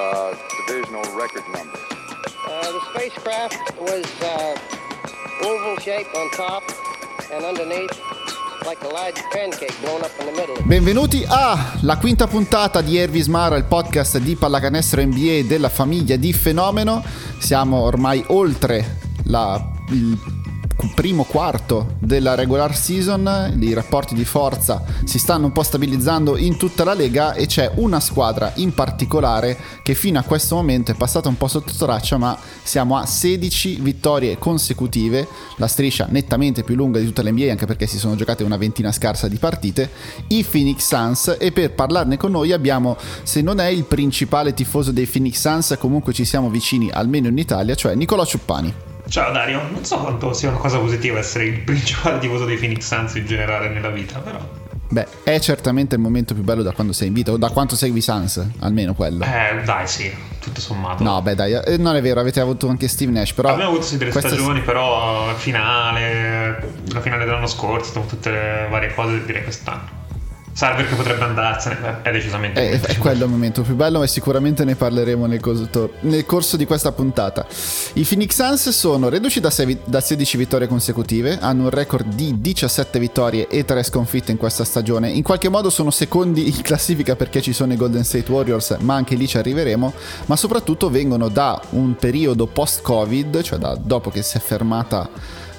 uh, divisional record number. Uh, the spacecraft was uh, oval shaped on top and underneath like a large pancake blown up in the middle. Benvenuti alla quinta puntata di Ervis Mara, il podcast di pallacanestro NBA della famiglia di Fenomeno. Siamo ormai oltre la, il primo quarto della regular season, i rapporti di forza si stanno un po' stabilizzando in tutta la lega e c'è una squadra in particolare che fino a questo momento è passata un po' sotto traccia ma siamo a 16 vittorie consecutive, la striscia nettamente più lunga di tutta l'NBA anche perché si sono giocate una ventina scarsa di partite, i Phoenix Suns e per parlarne con noi abbiamo, se non è il principale tifoso dei Phoenix Suns, comunque ci siamo vicini almeno in Italia, cioè Nicolò Ciuppani. Ciao Dario, non so quanto sia una cosa positiva essere il principale tifoso dei Phoenix Suns in generale nella vita, però. Beh, è certamente il momento più bello da quando sei in vita, o da quanto segui Suns, almeno quello. Eh, dai, sì, tutto sommato. No, beh, dai, eh, non è vero, avete avuto anche Steve Nash, però... Abbiamo avuto sì delle stagioni, però finale, la finale dell'anno scorso, tutte le varie cose, direi quest'anno. Salve che potrebbe andarsene, è decisamente è, è quello il momento più bello e sicuramente ne parleremo nel corso, nel corso, di questa puntata. I Phoenix Suns sono reduci da, 6, da 16 vittorie consecutive, hanno un record di 17 vittorie e 3 sconfitte in questa stagione. In qualche modo sono secondi in classifica perché ci sono i Golden State Warriors, ma anche lì ci arriveremo, ma soprattutto vengono da un periodo post-Covid, cioè da dopo che si è fermata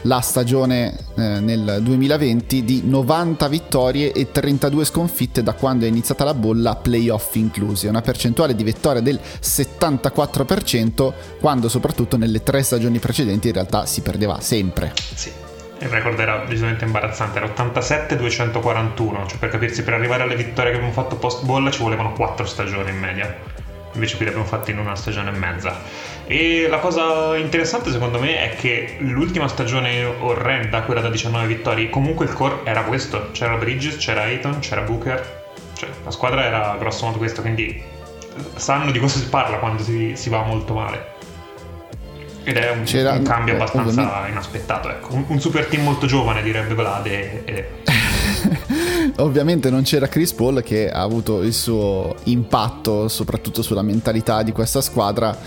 la stagione eh, nel 2020 di 90 vittorie e 32 sconfitte da quando è iniziata la bolla playoff inclusi, una percentuale di vittoria del 74% quando soprattutto nelle tre stagioni precedenti in realtà si perdeva sempre. Sì. Il record era decisamente imbarazzante, era 87-241, cioè per capirsi, per arrivare alle vittorie che abbiamo fatto post bolla ci volevano 4 stagioni in media, invece qui le abbiamo fatte in una stagione e mezza. E la cosa interessante secondo me è che l'ultima stagione orrenda, quella da 19 vittorie, comunque il core era questo. C'era Bridges, c'era Ayton, c'era Booker. Cioè la squadra era grosso modo questa, quindi sanno di cosa si parla quando si, si va molto male. Ed è un, un cambio abbastanza ovviamente. inaspettato, ecco. Un, un, super team molto giovane, direbbe Vlade. E... ovviamente non c'era Chris Paul che ha avuto il suo impatto soprattutto sulla mentalità di questa squadra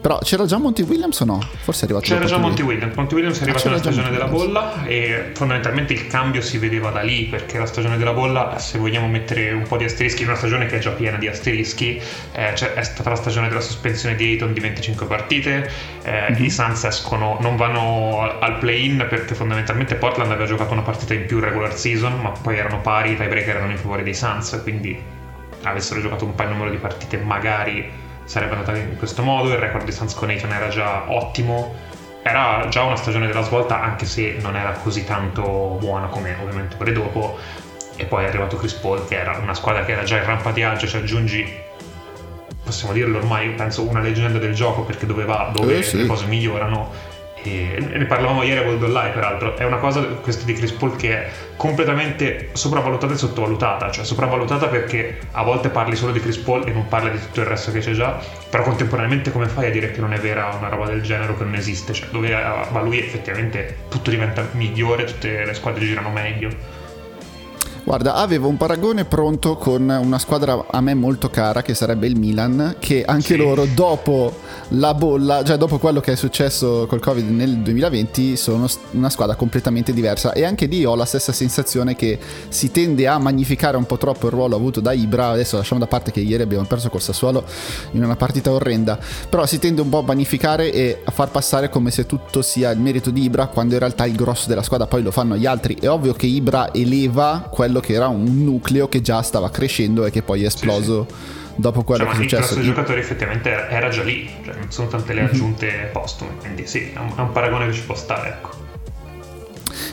però c'era già Monty Williams o no? Forse è arrivato C'era già Monty Williams. Monty Williams è arrivato ah, nella stagione della bolla e fondamentalmente il cambio si vedeva da lì perché la stagione della bolla, se vogliamo mettere un po' di asterischi, in una stagione che è già piena di asterischi, eh, cioè è stata la stagione della sospensione di Ayton di 25 partite, eh, mm-hmm. i Suns escono, non vanno al play-in perché fondamentalmente Portland aveva giocato una partita in più regular season, ma poi erano pari, i tiebreaker erano in favore dei Suns, quindi avessero giocato un paio numero di partite magari sarebbe andata in questo modo, il record di Suns con Ayton era già ottimo, era già una stagione della svolta anche se non era così tanto buona come ovviamente quelle dopo. E poi è arrivato Chris Paul che era una squadra che era già in rampa di agio, cioè aggiungi possiamo dirlo ormai penso una leggenda del gioco perché dove va, dove eh, sì. le cose migliorano e ne parlavamo ieri a World Online peraltro. È una cosa questa di Chris Paul che è completamente sopravvalutata e sottovalutata. Cioè sopravvalutata perché a volte parli solo di Chris Paul e non parli di tutto il resto che c'è già però contemporaneamente come fai a dire che non è vera una roba del genere o che non esiste? Cioè dove va lui effettivamente tutto diventa migliore tutte le squadre girano meglio Guarda, avevo un paragone pronto con una squadra a me molto cara che sarebbe il Milan, che anche sì. loro dopo la bolla, cioè dopo quello che è successo col Covid nel 2020, sono una squadra completamente diversa e anche lì ho la stessa sensazione che si tende a magnificare un po' troppo il ruolo avuto da Ibra, adesso lasciamo da parte che ieri abbiamo perso col Sassuolo in una partita orrenda, però si tende un po' a magnificare e a far passare come se tutto sia il merito di Ibra quando in realtà il grosso della squadra poi lo fanno gli altri. È ovvio che Ibra eleva quello quello che era un nucleo che già stava crescendo e che poi è esploso sì, sì. dopo quello cioè, che è successo. Il giocatori effettivamente era già lì, cioè, non sono tante le mhm. aggiunte mm-hmm. postume, quindi sì, è un, è un paragone che ci può stare, ecco.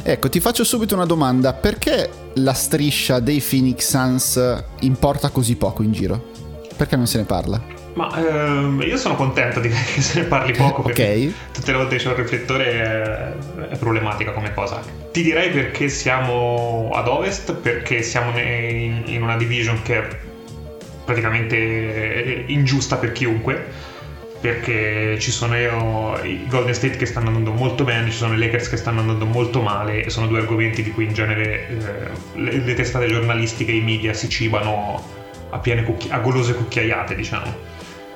Ecco, ti faccio subito una domanda. Perché la striscia dei Phoenix Suns importa così poco in giro? Perché non se ne parla? Ma ehm, io sono contento di che se ne parli poco perché okay. tutte le volte che c'è un riflettore è, è, problematica come cosa. Ti direi perché siamo ad ovest, perché siamo in, in una division che è praticamente ingiusta per chiunque perché ci sono i Golden State che stanno andando molto bene, ci sono i Lakers che stanno andando molto male e sono due argomenti di cui in genere eh, le, le testate giornalistiche e i media si cibano a, piene cucchi- a golose cucchiaiate, diciamo.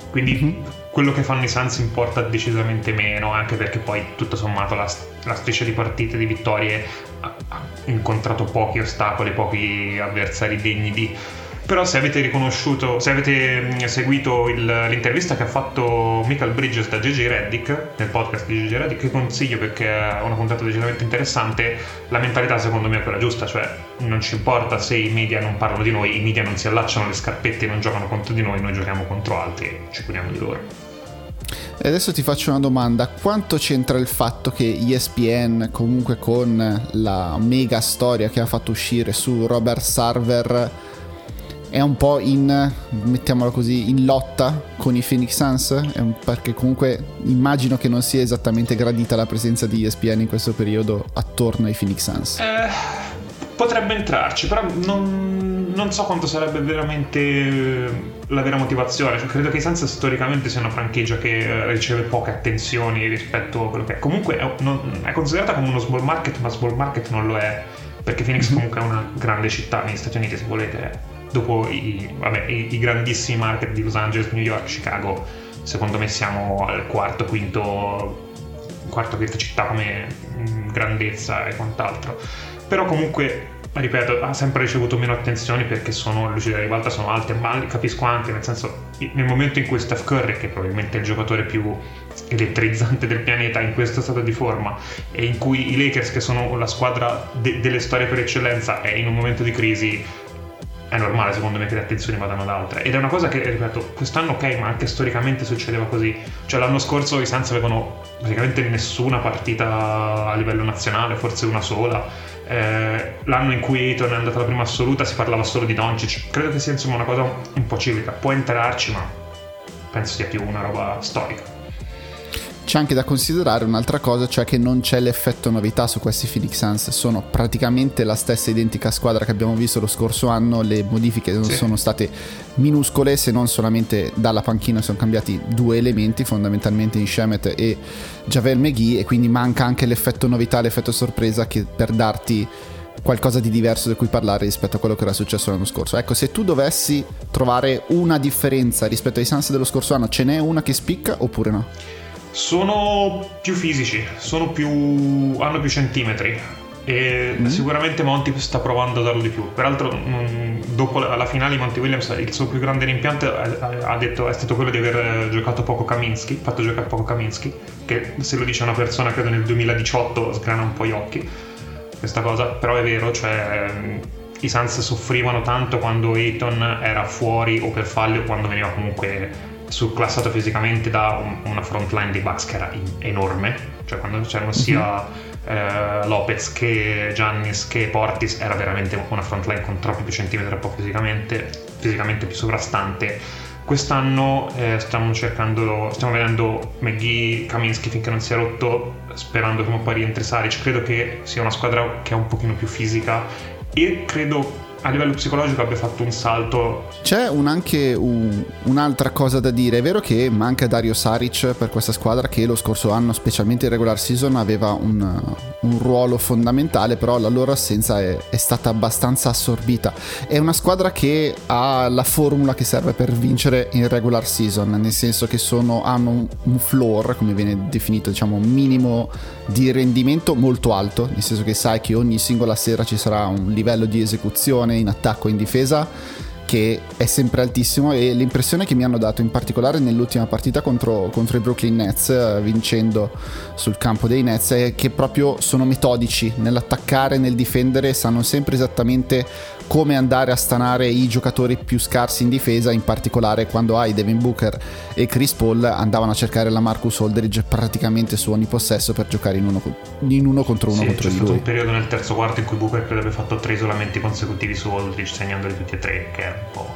Quindi mm-hmm. quello che fanno i Suns importa decisamente meno, anche perché poi tutto sommato la, la striscia di partite, di vittorie ha, ha incontrato pochi ostacoli, pochi avversari degni di però se avete riconosciuto, se avete mm, seguito il, l'intervista che ha fatto Michael Bridges da GG Reddick, nel podcast di GG Reddick, che consiglio perché è una puntata decisamente interessante, la mentalità secondo me è quella giusta, cioè non ci importa se i media non parlano di noi, i media non si allacciano le scarpette e non giocano contro di noi, noi giochiamo contro altri e ci curiamo di loro. E adesso ti faccio una domanda, quanto c'entra il fatto che ESPN comunque con la mega storia che ha fatto uscire su Robert Sarver è un po' in, mettiamolo così, in lotta con i Phoenix Suns? Perché comunque immagino che non sia esattamente gradita la presenza di ESPN in questo periodo attorno ai Phoenix Suns. Eh, potrebbe entrarci, però non, non, so quanto sarebbe veramente la vera motivazione. Cioè, credo che i Suns storicamente sia una franchigia che riceve poche attenzioni rispetto a quello che è. Comunque è, non, è considerata come uno small market, ma small market non lo è. Perché Phoenix mm-hmm. comunque è una grande città negli Stati Uniti, se volete dopo i, vabbè, i, i, grandissimi market di Los Angeles, New York, Chicago, secondo me siamo al quarto, quinto, quarto, quinta città come mm, grandezza e quant'altro. Però comunque ripeto, ha sempre ricevuto meno attenzioni perché sono, luci della ribalta sono alte, ma capisco anche, nel senso, nel momento in cui Steph Curry, che probabilmente è il giocatore più elettrizzante del pianeta in questo stato di forma, e in cui i Lakers, che sono la squadra de- delle storie per eccellenza, è in un momento di crisi, è normale secondo me che le attenzioni vadano ad altre ed è una cosa che ripeto quest'anno ok ma anche storicamente succedeva così. Cioè l'anno scorso i Suns avevano praticamente nessuna partita a livello nazionale forse una sola. Eh, l'anno in cui Eton è andata alla prima assoluta si parlava solo di Doncic. Credo che sia insomma una cosa un po' ciclica può entrarci ma penso sia più una roba storica c'è anche da considerare un'altra cosa, cioè che non c'è l'effetto novità su questi Phoenix Suns, sono praticamente la stessa identica squadra che abbiamo visto lo scorso anno, le modifiche non sì. sono state minuscole se non solamente dalla panchina sono cambiati due elementi fondamentalmente in Shemet e Javel McGee e quindi manca anche l'effetto novità, l'effetto sorpresa che per darti qualcosa di diverso di cui parlare rispetto a quello che era successo l'anno scorso. Ecco, se tu dovessi trovare una differenza rispetto ai Suns dello scorso anno, ce n'è una che spicca oppure no? Sono più fisici, sono più, hanno più centimetri e mm. sicuramente Monty sta provando a darlo di più. Peraltro, mh, dopo la, la finale Monty Williams, il suo più grande rimpianto ha, detto è stato quello di aver giocato poco Kaminsky, fatto giocare poco Kaminsky, che se lo dice una persona credo nel 2018 sgrana un po' gli occhi questa cosa, però è vero, cioè i Suns soffrivano tanto quando Ayton era fuori o per falli o quando veniva comunque surclassato fisicamente da un, una frontline di Bucks che era in, enorme, cioè quando c'erano sia mm-hmm. eh, Lopez che Giannis che Portis era veramente una frontline con troppi più centimetri un po' fisicamente, fisicamente più sovrastante. Quest'anno eh, stiamo cercando, stiamo vedendo McGee, Kaminsky finché non si è rotto, sperando che poi rientri Saric. Credo che sia una squadra che è un pochino più fisica e credo a livello psicologico abbia fatto un salto. C'è un anche un, un'altra cosa da dire, è vero che manca Dario Saric per questa squadra che lo scorso anno, specialmente in regular season, aveva un, un ruolo fondamentale, però la loro assenza è, è, stata abbastanza assorbita. È una squadra che ha la formula che serve per vincere in regular season, nel senso che sono, hanno un, un floor, come viene definito, diciamo un minimo di rendimento molto alto, nel senso che sai che ogni singola sera ci sarà un livello di esecuzione in attacco e in difesa che è sempre altissimo e l'impressione che mi hanno dato in particolare nell'ultima partita contro, contro i Brooklyn Nets eh, vincendo sul campo dei Nets è che proprio sono metodici nell'attaccare, nel difendere, sanno sempre esattamente come andare a stanare i giocatori più scarsi in difesa, in particolare quando hai Devin Booker e Chris Paul andavano a cercare la Marcus Aldridge praticamente su ogni possesso per giocare in uno, in uno contro uno sì, contro di lui. C'è stato un periodo nel terzo quarto in cui Booker credo abbia fatto tre isolamenti consecutivi su Aldridge segnandoli tutti e tre, che è un po'...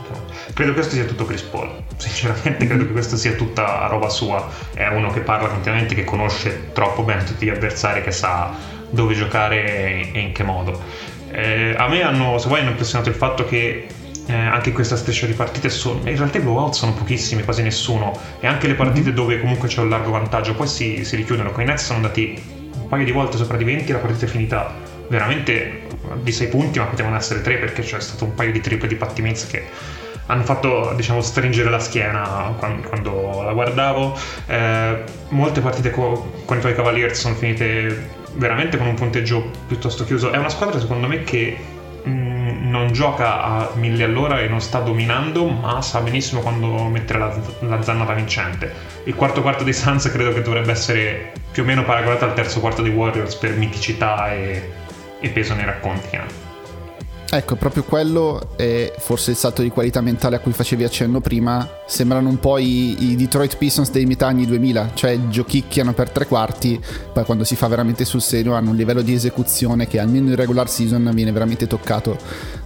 Credo che questo sia tutto Chris Paul, sinceramente credo che questo sia tutta roba sua, è uno che parla continuamente, che conosce troppo bene tutti gli avversari, che sa dove giocare e in che modo. Eh, a me hanno, se vuoi, hanno impressionato il fatto che eh, anche questa striscia di partite sono, in realtà i blowout sono pochissimi, quasi nessuno, e anche le partite mm-hmm. dove comunque c'è un largo vantaggio poi si, si richiudono. Con i Nets sono andati un paio di volte sopra di 20 la partita è finita veramente di 6 punti, ma potevano essere 3 perché c'è stato un paio di triple di Patti Mills che hanno fatto diciamo stringere la schiena quando, quando la guardavo. Eh, molte partite co- con i tuoi Cavaliers sono finite veramente con un punteggio piuttosto chiuso. È una squadra secondo me che mh, mm, non gioca a mille all'ora e non sta dominando, ma sa benissimo quando mettere la, la zannata vincente. Il quarto quarto dei Suns credo che dovrebbe essere più o meno paragonato al terzo quarto dei Warriors per miticità e, e peso nei racconti che hanno. Ecco, proprio quello è forse il salto di qualità mentale a cui facevi accenno prima. Sembrano un po' i, i Detroit Pistons dei metà anni 2000, cioè giochicchiano per tre quarti, poi quando si fa veramente sul serio hanno un livello di esecuzione che almeno in regular season viene veramente toccato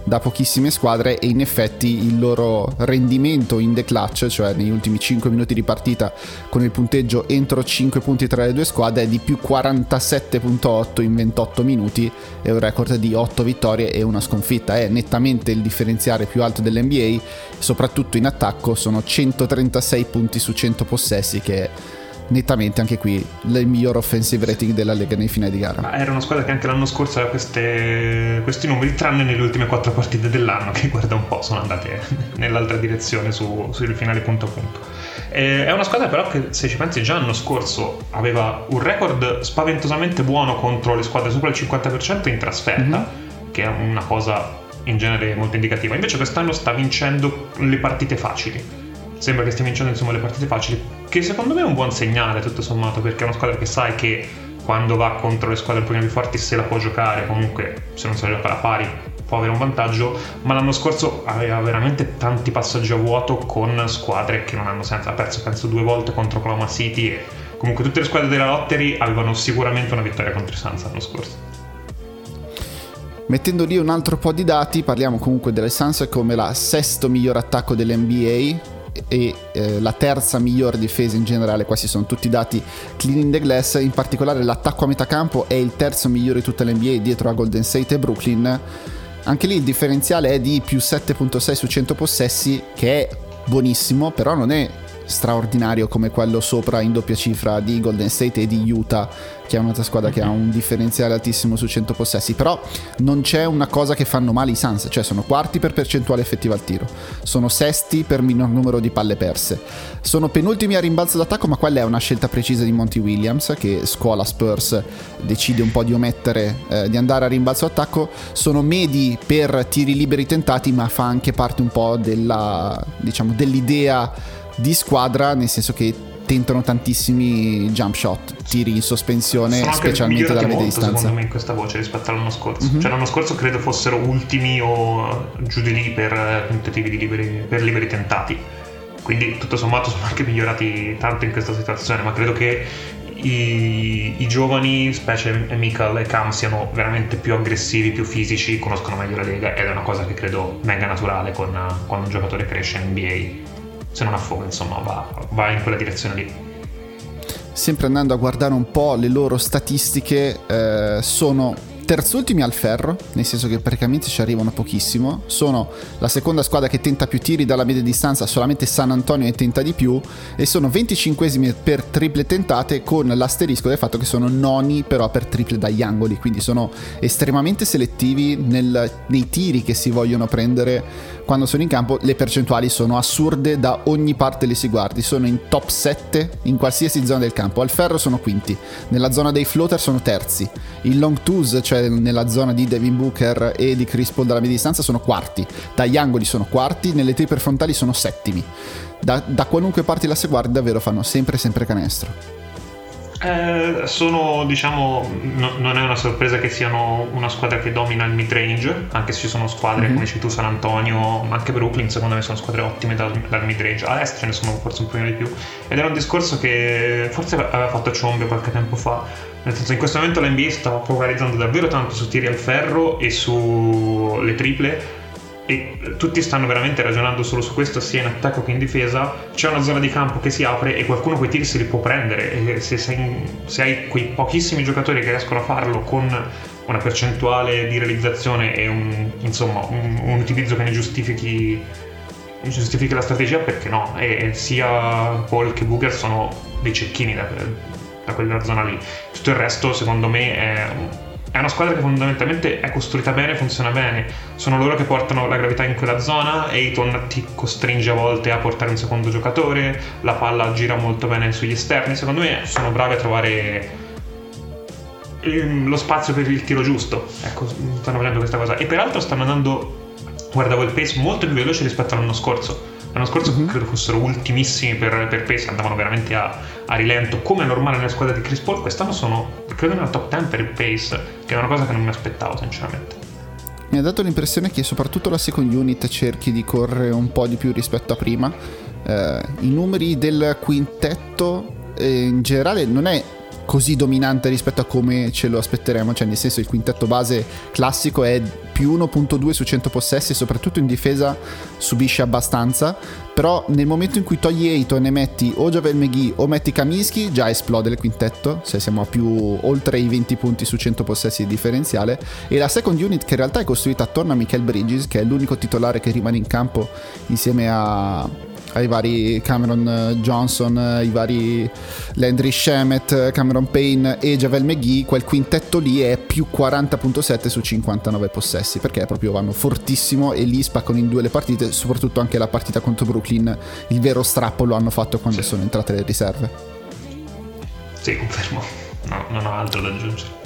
da pochissime squadre e in effetti il loro rendimento in the clutch, cioè negli ultimi 5 minuti di partita con il punteggio entro 5 punti tra le due squadre, è di più 47.8 in 28 minuti e un record di 8 vittorie e una sconfitta. È nettamente il differenziale più alto dell'NBA, soprattutto in attacco sono 136 punti su 100 possessi che è nettamente anche qui il miglior offensive rating della Lega nei finali di gara. Ma era una squadra che anche l'anno scorso aveva queste, questi numeri, tranne nelle ultime quattro partite dell'anno, che guarda un po' sono andate nell'altra direzione su, sui finali punto a punto. È una squadra però che se ci pensi già l'anno scorso aveva un record spaventosamente buono contro le squadre sopra il 50% in trasferta, mm-hmm. Che è una cosa in genere molto indicativa. Invece quest'anno sta vincendo le partite facili sembra che stia vincendo insomma le partite facili, che secondo me è un buon segnale tutto sommato, perché è una squadra che sai che quando va contro le squadre un po' più forti se la può giocare, comunque se non se la gioca alla pari può avere un vantaggio, ma l'anno scorso aveva veramente tanti passaggi a vuoto con squadre che non hanno senso, ha perso penso due volte contro Oklahoma City e comunque tutte le squadre della Lottery avevano sicuramente una vittoria contro i Suns l'anno scorso. Mettendo lì un altro po' di dati, parliamo comunque delle Suns come la sesto miglior attacco dell'NBA, e eh, la terza miglior difesa in generale, questi sono tutti dati clean in the glass, in particolare l'attacco a metà campo è il terzo migliore di tutta l'NBA dietro a Golden State e Brooklyn. Anche lì il differenziale è di più 7.6 su 100 possessi, che è buonissimo, però non è straordinario come quello sopra in doppia cifra di Golden State e di Utah, che è un'altra squadra che ha un differenziale altissimo su 100 possessi. Però non c'è una cosa che fanno male i Suns, cioè sono quarti per percentuale effettiva al tiro, sono sesti per minor numero di palle perse, sono penultimi a rimbalzo d'attacco, ma quella è una scelta precisa di Monty Williams che scuola Spurs decide un po' di omettere eh, di andare a rimbalzo d'attacco, sono medi per tiri liberi tentati, ma fa anche parte un po' della, diciamo, dell'idea di squadra, nel senso che tentano tantissimi jump shot, tiri in sospensione, Sono specialmente dalla media distanza. Secondo me in questa voce rispetto all'anno scorso. Mm-hmm. Cioè l'anno scorso credo fossero ultimi o giù di lì per tentativi di liberi, per liberi tentati. Quindi tutto sommato sono anche migliorati tanto in questa situazione, ma credo che i, i, giovani, specie Michael e Cam, siano veramente più aggressivi, più fisici, conoscono meglio la lega ed è una cosa che credo venga naturale con, quando un giocatore cresce in NBA se non affoga, insomma, va, va in quella direzione lì. Sempre andando a guardare un po' le loro statistiche, eh, sono terzultimi al ferro, nel senso che praticamente ci arrivano pochissimo. Sono la seconda squadra che tenta più tiri dalla media distanza, solamente San Antonio ne tenta di più. E sono 25esimi per triple tentate, con l'asterisco del fatto che sono noni però per triple dagli angoli. Quindi sono estremamente selettivi nel, nei tiri che si vogliono prendere quando sono in campo. Le percentuali sono assurde da ogni parte le si guardi. Sono in top 7 in qualsiasi zona del campo. Al ferro sono quinti, nella zona dei floater sono terzi. Il long twos, cioè cioè nella zona di Devin Booker e di Chris Paul dalla media distanza sono quarti, dagli angoli sono quarti, nelle triple frontali sono settimi. Da, da qualunque parte la si guardi davvero fanno sempre sempre canestro. Eh, sono, diciamo, no, non è una sorpresa che siano una squadra che domina il mid range, anche se ci sono squadre mm-hmm. come dici tu, San Antonio, ma anche Brooklyn, secondo me sono squadre ottime dal, dal mid range. A est ce ne sono forse un po' di più. Ed era un discorso che forse aveva fatto Ciombe qualche tempo fa. Nel senso, in questo momento l'NBA sta focalizzando davvero tanto su tiri al ferro e sulle triple e tutti stanno veramente ragionando solo su questo sia in attacco che in difesa. C'è una zona di campo che si apre e qualcuno quei tiri se li può prendere. E se, sei, se hai quei pochissimi giocatori che riescono a farlo con una percentuale di realizzazione e un, insomma, un, un utilizzo che ne giustifichi, giustifichi la strategia perché no? E sia Paul che Booker sono dei cecchini da, da quella zona lì. Tutto il resto secondo me è è una squadra che fondamentalmente è costruita bene, funziona bene. Sono loro che portano la gravità in quella zona. Eiton ti costringe a volte a portare un secondo giocatore. La palla gira molto bene sugli esterni. Secondo me sono bravi a trovare ehm, lo spazio per il tiro giusto. Ecco, stanno facendo questa cosa. E peraltro stanno andando, guardavo il pace molto più veloce rispetto all'anno scorso. L'anno scorso mm-hmm. credo fossero ultimissimi per, per pace, andavano veramente a, a, rilento, come è normale nella squadra di Chris Paul. Quest'anno sono, credo, nella top 10 per il pace, che è una cosa che non mi aspettavo, sinceramente. Mi ha dato l'impressione che soprattutto la second unit cerchi di correre un po' di più rispetto a prima. Eh, I numeri del quintetto eh, in generale non è così dominante rispetto a come ce lo aspetteremo, cioè nel senso il quintetto base classico è più 1.2 su 100 possessi, soprattutto in difesa subisce abbastanza, però nel momento in cui togli Eiton e metti o Javel McGee o metti Kaminsky già esplode il quintetto, se siamo a più oltre i 20 punti su 100 possessi di differenziale. E la second unit che in realtà è costruita attorno a Michael Bridges che è l'unico titolare che rimane in campo insieme a ai vari Cameron eh, Johnson, eh, i vari Landry Shemet, eh, Cameron Payne e Javel McGee, quel quintetto lì è più 40.7 su 59 possessi, perché proprio vanno fortissimo e lì spaccano in due le partite, soprattutto anche la partita contro Brooklyn, il vero strappo lo hanno fatto quando sì. sono entrate le riserve. Sì, confermo, no, non ho altro da aggiungere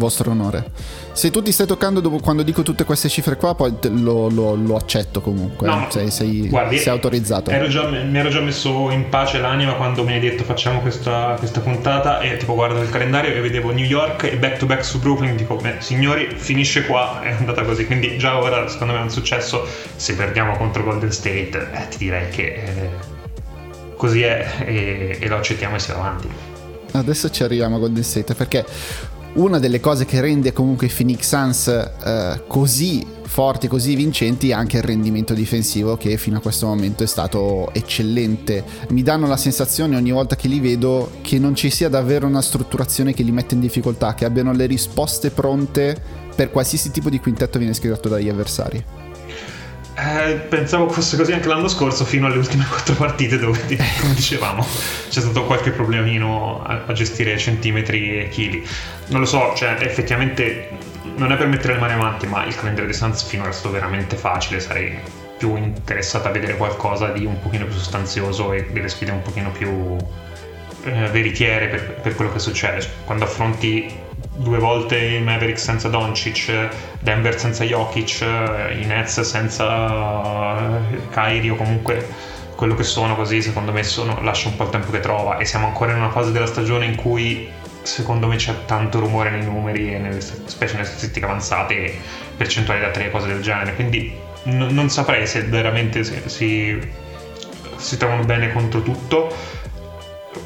vostro onore. Se tu ti stai toccando dopo, quando dico tutte queste cifre qua, poi lo, lo, lo accetto comunque. No, sei, sei, guardi, sei, autorizzato. Ero già, mi ero già messo in pace l'anima quando mi hai detto facciamo questa, questa puntata e tipo guardo il calendario e vedevo New York e back to back su Brooklyn. Dico, beh, signori, finisce qua, è andata così. Quindi già ora secondo me è un successo. Se perdiamo contro Golden State, eh, ti direi che eh, così è e, e lo accettiamo e si va avanti. Adesso ci arriviamo a Golden State perché una delle cose che rende comunque i Phoenix Suns eh, così forti, così vincenti è anche il rendimento difensivo che fino a questo momento è stato eccellente. Mi danno la sensazione ogni volta che li vedo che non ci sia davvero una strutturazione che li mette in difficoltà, che abbiano le risposte pronte per qualsiasi tipo di quintetto viene scritto dagli avversari. Eh, pensavo fosse così anche l'anno scorso, fino alle ultime quattro partite, dove, come dicevamo, c'è stato qualche problemino a, a, gestire centimetri e chili. Non lo so, cioè, effettivamente non è per mettere le mani avanti, ma il calendario dei Suns finora è stato veramente facile. Sarei più interessato a vedere qualcosa di un pochino più sostanzioso e delle sfide un pochino più eh, veritiere per, per quello che succede. Quando affronti due volte i Mavericks senza Doncic, Denver senza Jokic, i Nets senza Kyrie o comunque quello che sono così secondo me sono, lascia un po' il tempo che trova. E siamo ancora in una fase della stagione in cui secondo me c'è tanto rumore nei numeri e nelle, specie nelle statistiche avanzate percentuali da tre cose del genere. Quindi n- non saprei se veramente si, si, si trovano bene contro tutto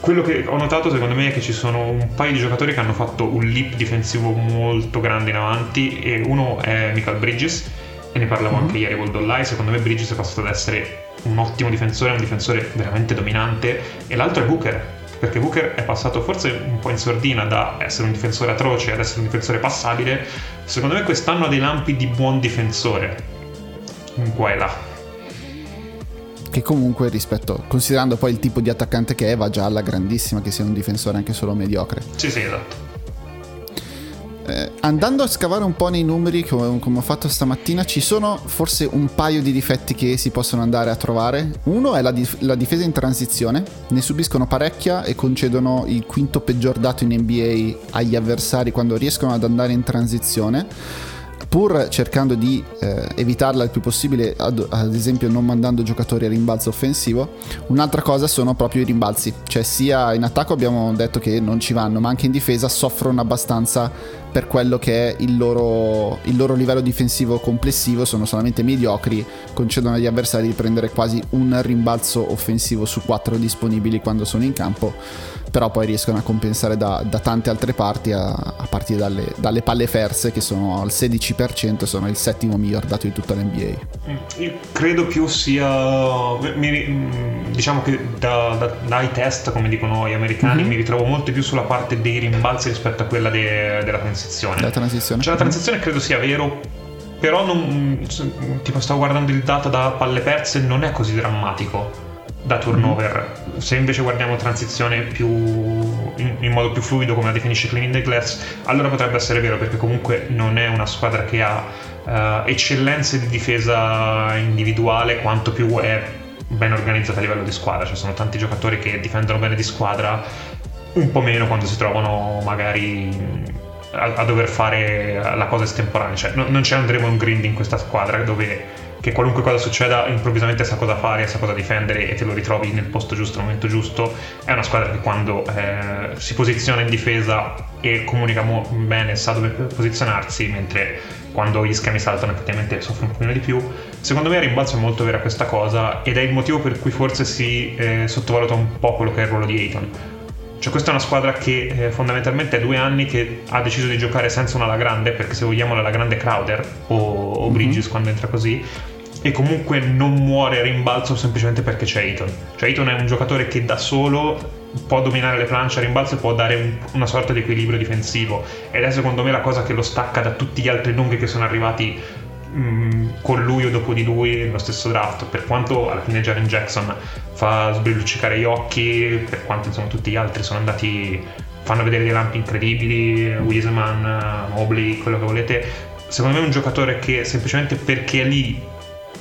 quello che ho notato secondo me è che ci sono un paio di giocatori che hanno fatto un leap difensivo molto grande in avanti e uno è Michael Bridges e ne parlavo mm-hmm. anche ieri con Dollai secondo me Bridges è passato ad essere un ottimo difensore un difensore veramente dominante e l'altro è Booker perché Booker è passato forse un po' in sordina da essere un difensore atroce ad essere un difensore passabile. Secondo me quest'anno ha dei lampi di buon difensore in qua e là che comunque rispetto, considerando poi il tipo di attaccante che è, va già alla grandissima che sia un difensore anche solo mediocre. Sì, sì, esatto. Eh, andando a scavare un po' nei numeri come, come, ho fatto stamattina, ci sono forse un paio di difetti che si possono andare a trovare. Uno è la, dif- la difesa in transizione, ne subiscono parecchia e concedono il quinto peggior dato in NBA agli avversari quando riescono ad andare in transizione pur cercando di eh, evitarla il più possibile, ad, ad, esempio non mandando giocatori a rimbalzo offensivo, un'altra cosa sono proprio i rimbalzi, cioè sia in attacco abbiamo detto che non ci vanno, ma anche in difesa soffrono abbastanza per quello che è il loro, il loro livello difensivo complessivo, sono solamente mediocri, concedono agli avversari di prendere quasi un rimbalzo offensivo su quattro disponibili quando sono in campo però poi riescono a compensare da, da tante altre parti, a, a partire dalle, dalle, palle ferse che sono al 16%, sono il settimo miglior dato di tutta l'NBA. Mm, io credo più sia, diciamo che da, da, dai test, come dicono gli americani, mm-hmm. mi ritrovo molto più sulla parte dei rimbalzi rispetto a quella de, della transizione. La transizione. Cioè la transizione credo sia vero però non, tipo stavo guardando il dato da palle perse non è così drammatico da turnover. Se invece guardiamo transizione più in, in, modo più fluido come la definisce Cleaning the Glass, allora potrebbe essere vero perché comunque non è una squadra che ha uh, eccellenze di difesa individuale quanto più è ben organizzata a livello di squadra, cioè sono tanti giocatori che difendono bene di squadra, un po' meno quando si trovano magari a, a dover fare la cosa estemporanea, cioè no, non c'è un Draymond Green in questa squadra dove che qualunque cosa succeda improvvisamente sa cosa fare, sa cosa difendere e te lo ritrovi nel posto giusto, al momento giusto. È una squadra che quando eh, si posiziona in difesa e comunica mo- bene sa dove posizionarsi, mentre quando gli schemi saltano effettivamente soffre un pochino di più. Secondo me a rimbalzo è molto vera questa cosa ed è il motivo per cui forse si eh, sottovaluta un po' quello che è il ruolo di Ayton. Cioè questa è una squadra che eh, fondamentalmente è due anni che ha deciso di giocare senza una alla grande, perché se vogliamo la grande Crowder o, o Bridges mm-hmm. quando entra così, e comunque non muore rimbalzo semplicemente perché c'è Ayton. Cioè Ayton è un giocatore che da solo può dominare le planche a rimbalzo e può dare un, una sorta di equilibrio difensivo. Ed è secondo me la cosa che lo stacca da tutti gli altri lunghi che sono arrivati mh, mm, con lui o dopo di lui nello stesso draft. Per quanto alla fine Jaren Jackson fa sbrilluccicare gli occhi per quanto insomma tutti gli altri sono andati fanno vedere dei lampi incredibili Wiseman, Mobley, quello che volete. Secondo me è un giocatore che semplicemente perché è lì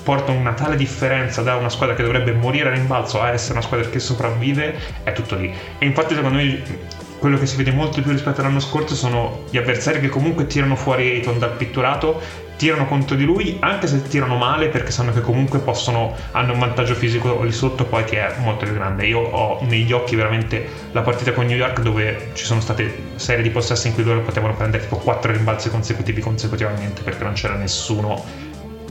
porta una tale differenza da una squadra che dovrebbe morire a rimbalzo a essere una squadra che sopravvive, è tutto lì. E infatti secondo me quello che si vede molto più rispetto all'anno scorso sono gli avversari che comunque tirano fuori Ayton dal pitturato, tirano contro di lui, anche se tirano male perché sanno che comunque possono, hanno un vantaggio fisico lì sotto poi che è molto più grande. Io ho negli occhi veramente la partita con New York dove ci sono state serie di possessi in cui loro potevano prendere tipo 4 rimbalzi consecutivi consecutivamente perché non c'era nessuno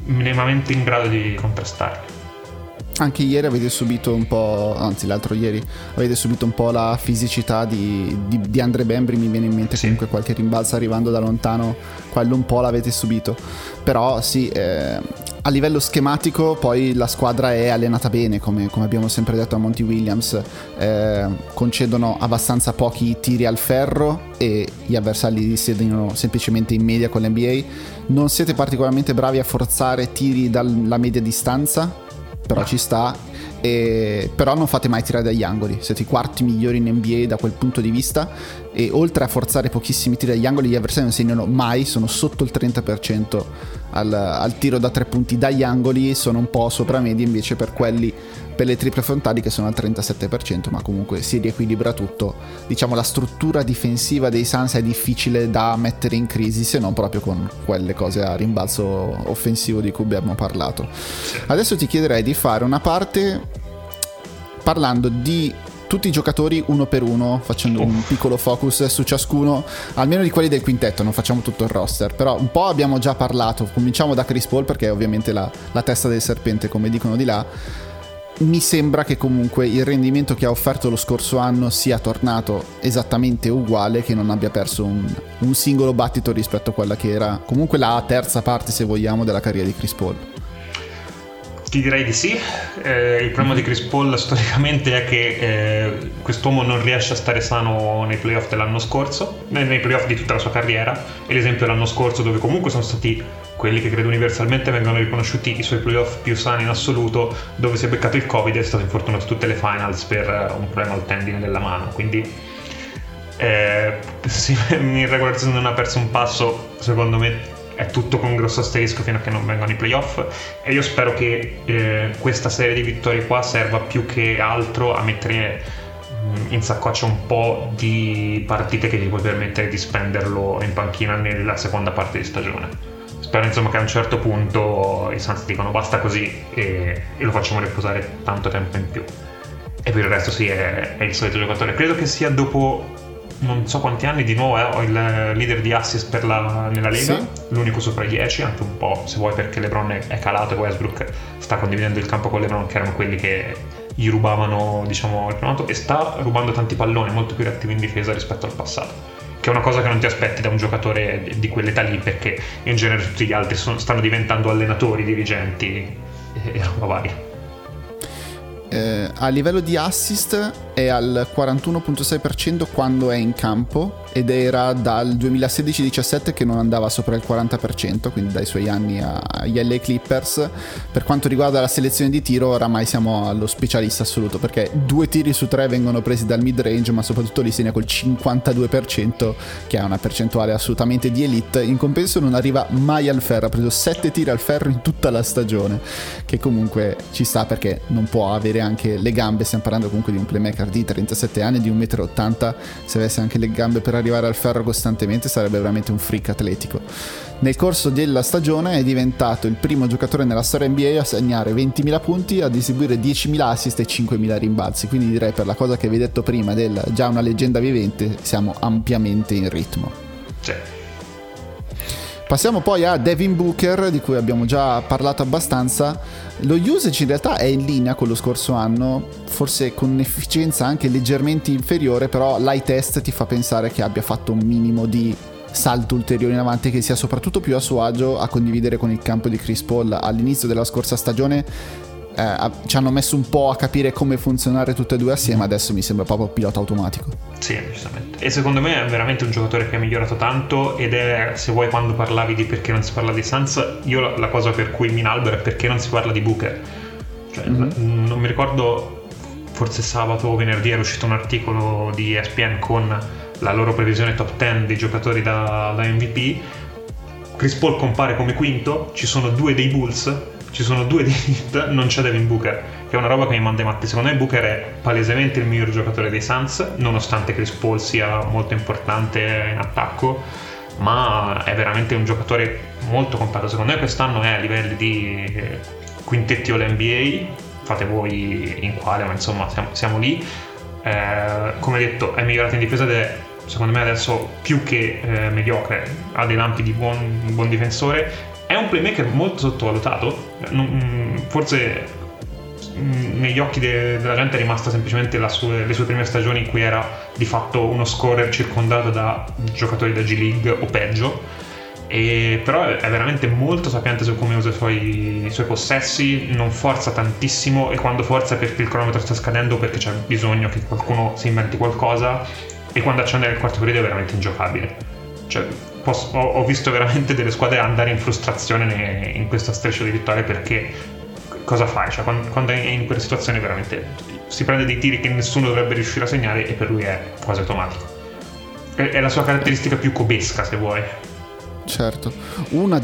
minimamente in grado di contrastarli. Anche ieri avete subito un po', anzi l'altro ieri, avete subito un po' la fisicità di, di, di Andre Bembri, mi viene in mente sì. comunque qualche rimbalzo arrivando da lontano, quello un po' l'avete subito. Però sì, eh, a livello schematico poi la squadra è allenata bene, come, come abbiamo sempre detto a Monty Williams, eh, concedono abbastanza pochi tiri al ferro e gli avversari siedono semplicemente in media con l'NBA. Non siete particolarmente bravi a forzare tiri dalla media distanza, però ci sta. E, però non fate mai tirare dagli angoli, siete i quarti migliori in NBA da quel punto di vista. E oltre a forzare pochissimi tiri dagli angoli gli avversari non segnano mai, sono sotto il 30% al, al tiro da tre punti dagli angoli, sono un po' sopra media invece per quelli per le triple frontali che sono al 37%, ma comunque si riequilibra tutto. Diciamo la struttura difensiva dei Suns è difficile da mettere in crisi se non proprio con quelle cose a rimbalzo offensivo di cui abbiamo parlato. Adesso ti chiederei di fare una parte parlando di tutti i giocatori uno per uno, facendo un piccolo focus su ciascuno, almeno di quelli del quintetto, non facciamo tutto il roster, però un po' abbiamo già parlato, cominciamo da Chris Paul perché è ovviamente la, la testa del serpente, come dicono di là mi sembra che comunque il rendimento che ha offerto lo scorso anno sia tornato esattamente uguale, che non abbia perso un, un, singolo battito rispetto a quella che era comunque la terza parte, se vogliamo, della carriera di Chris Paul. Ti direi di sì. Eh, il problema di Chris Paul storicamente è che eh, quest'uomo non riesce a stare sano nei playoff dell'anno scorso, nei playoff di tutta la sua carriera. E l'esempio dell'anno scorso, dove comunque sono stati quelli che credo universalmente vengono riconosciuti i suoi playoff più sani in assoluto, dove si è beccato il Covid e è stato infortunato tutte le finals per eh, un problema al tendine della mano. Quindi eh, in regolarizzazione non ha perso un passo, secondo me è tutto con grosso asterisco fino a che non vengono i playoff e io spero che eh, questa serie di vittorie qua serva più che altro a mettere mm, in saccoccia un po' di partite che gli puoi permettere di spenderlo in panchina nella seconda parte di stagione. Spero insomma che a un certo punto i Suns dicono basta così e, e lo facciamo riposare tanto tempo in più. E per il resto sì, è, è il solito giocatore. Credo che sia dopo non so quanti anni di nuovo eh, ho il leader di assist la, nella Lega, sì. l'unico sopra i 10, anche un po' se vuoi perché LeBron è calato e Westbrook sta condividendo il campo con LeBron che erano quelli che gli rubavano diciamo il primato e sta rubando tanti palloni, molto più reattivo in difesa rispetto al passato. Che è una cosa che non ti aspetti da un giocatore di quell'età lì, perché in genere tutti gli altri sono, stanno diventando allenatori, dirigenti e roba varia. Eh, a livello di assist, è al 41.6% quando è in campo ed era dal 2016-17 che non andava sopra il 40%, quindi dai suoi anni agli LA Clippers. Per quanto riguarda la selezione di tiro, oramai siamo allo specialista assoluto perché due tiri su tre vengono presi dal mid range, ma soprattutto li segna col 52%, che è una percentuale assolutamente di elite. In compenso non arriva mai al ferro, ha preso 7 tiri al ferro in tutta la stagione, che comunque ci sta perché non può avere anche le gambe, stiamo parlando comunque di un playmaker di 37 anni, di 1,80 m, se avesse anche le gambe per arrivare al ferro costantemente sarebbe veramente un freak atletico. Nel corso della stagione è diventato il primo giocatore nella storia NBA a segnare 20.000 punti, a distribuire 10.000 assist e 5.000 rimbalzi, quindi direi per la cosa che vi ho detto prima del già una leggenda vivente siamo ampiamente in ritmo. Sì. Passiamo poi a Devin Booker, di cui abbiamo già parlato abbastanza. Lo usage in realtà è in linea con lo scorso anno, forse con un'efficienza anche leggermente inferiore, però l'eye test ti fa pensare che abbia fatto un minimo di salto ulteriore in avanti che sia soprattutto più a suo agio a condividere con il campo di Chris Paul all'inizio della scorsa stagione eh, ci hanno messo un po' a capire come funzionare tutte e due assieme adesso mi sembra proprio pilota automatico sì decisamente e secondo me è veramente un giocatore che ha migliorato tanto ed è se vuoi quando parlavi di perché non si parla di Suns io la, la cosa per cui mi inalbero è perché non si parla di Booker cioè, mm-hmm. non mi ricordo forse sabato o venerdì era uscito un articolo di ESPN con la loro previsione top 10 dei giocatori da, da MVP. Chris Paul compare come quinto, ci sono due dei Bulls, ci sono due dei Heat, non c'è Devin Booker, che è una roba che mi manda i matti. Secondo me Booker è palesemente il miglior giocatore dei Suns, nonostante Chris Paul sia molto importante in attacco, ma è veramente un giocatore molto completo. Secondo me quest'anno è a livelli di quintetti all-NBA, fate voi in quale, ma insomma siamo, siamo lì. Eh, come detto, è migliorato in difesa ed è secondo me adesso più che eh, mediocre, ha dei lampi di buon, buon, difensore, è un playmaker molto sottovalutato, non, mm, forse mm, negli occhi de- della gente è rimasta semplicemente sue, le sue prime stagioni in cui era di fatto uno scorer circondato da giocatori da G League o peggio. E però è veramente molto sapiente su come usa i suoi, i suoi, possessi, non forza tantissimo e quando forza è perché il cronometro sta scadendo perché c'è bisogno che qualcuno si inventi qualcosa e quando accende nel quarto periodo è veramente ingiocabile. Cioè, posso, ho, ho, visto veramente delle squadre andare in frustrazione ne, in questa striscia di vittorie perché cosa fai? Cioè, quando, quando, è in quelle situazioni veramente si prende dei tiri che nessuno dovrebbe riuscire a segnare e per lui è quasi automatico. È, è la sua caratteristica più cobesca, se vuoi. Certo,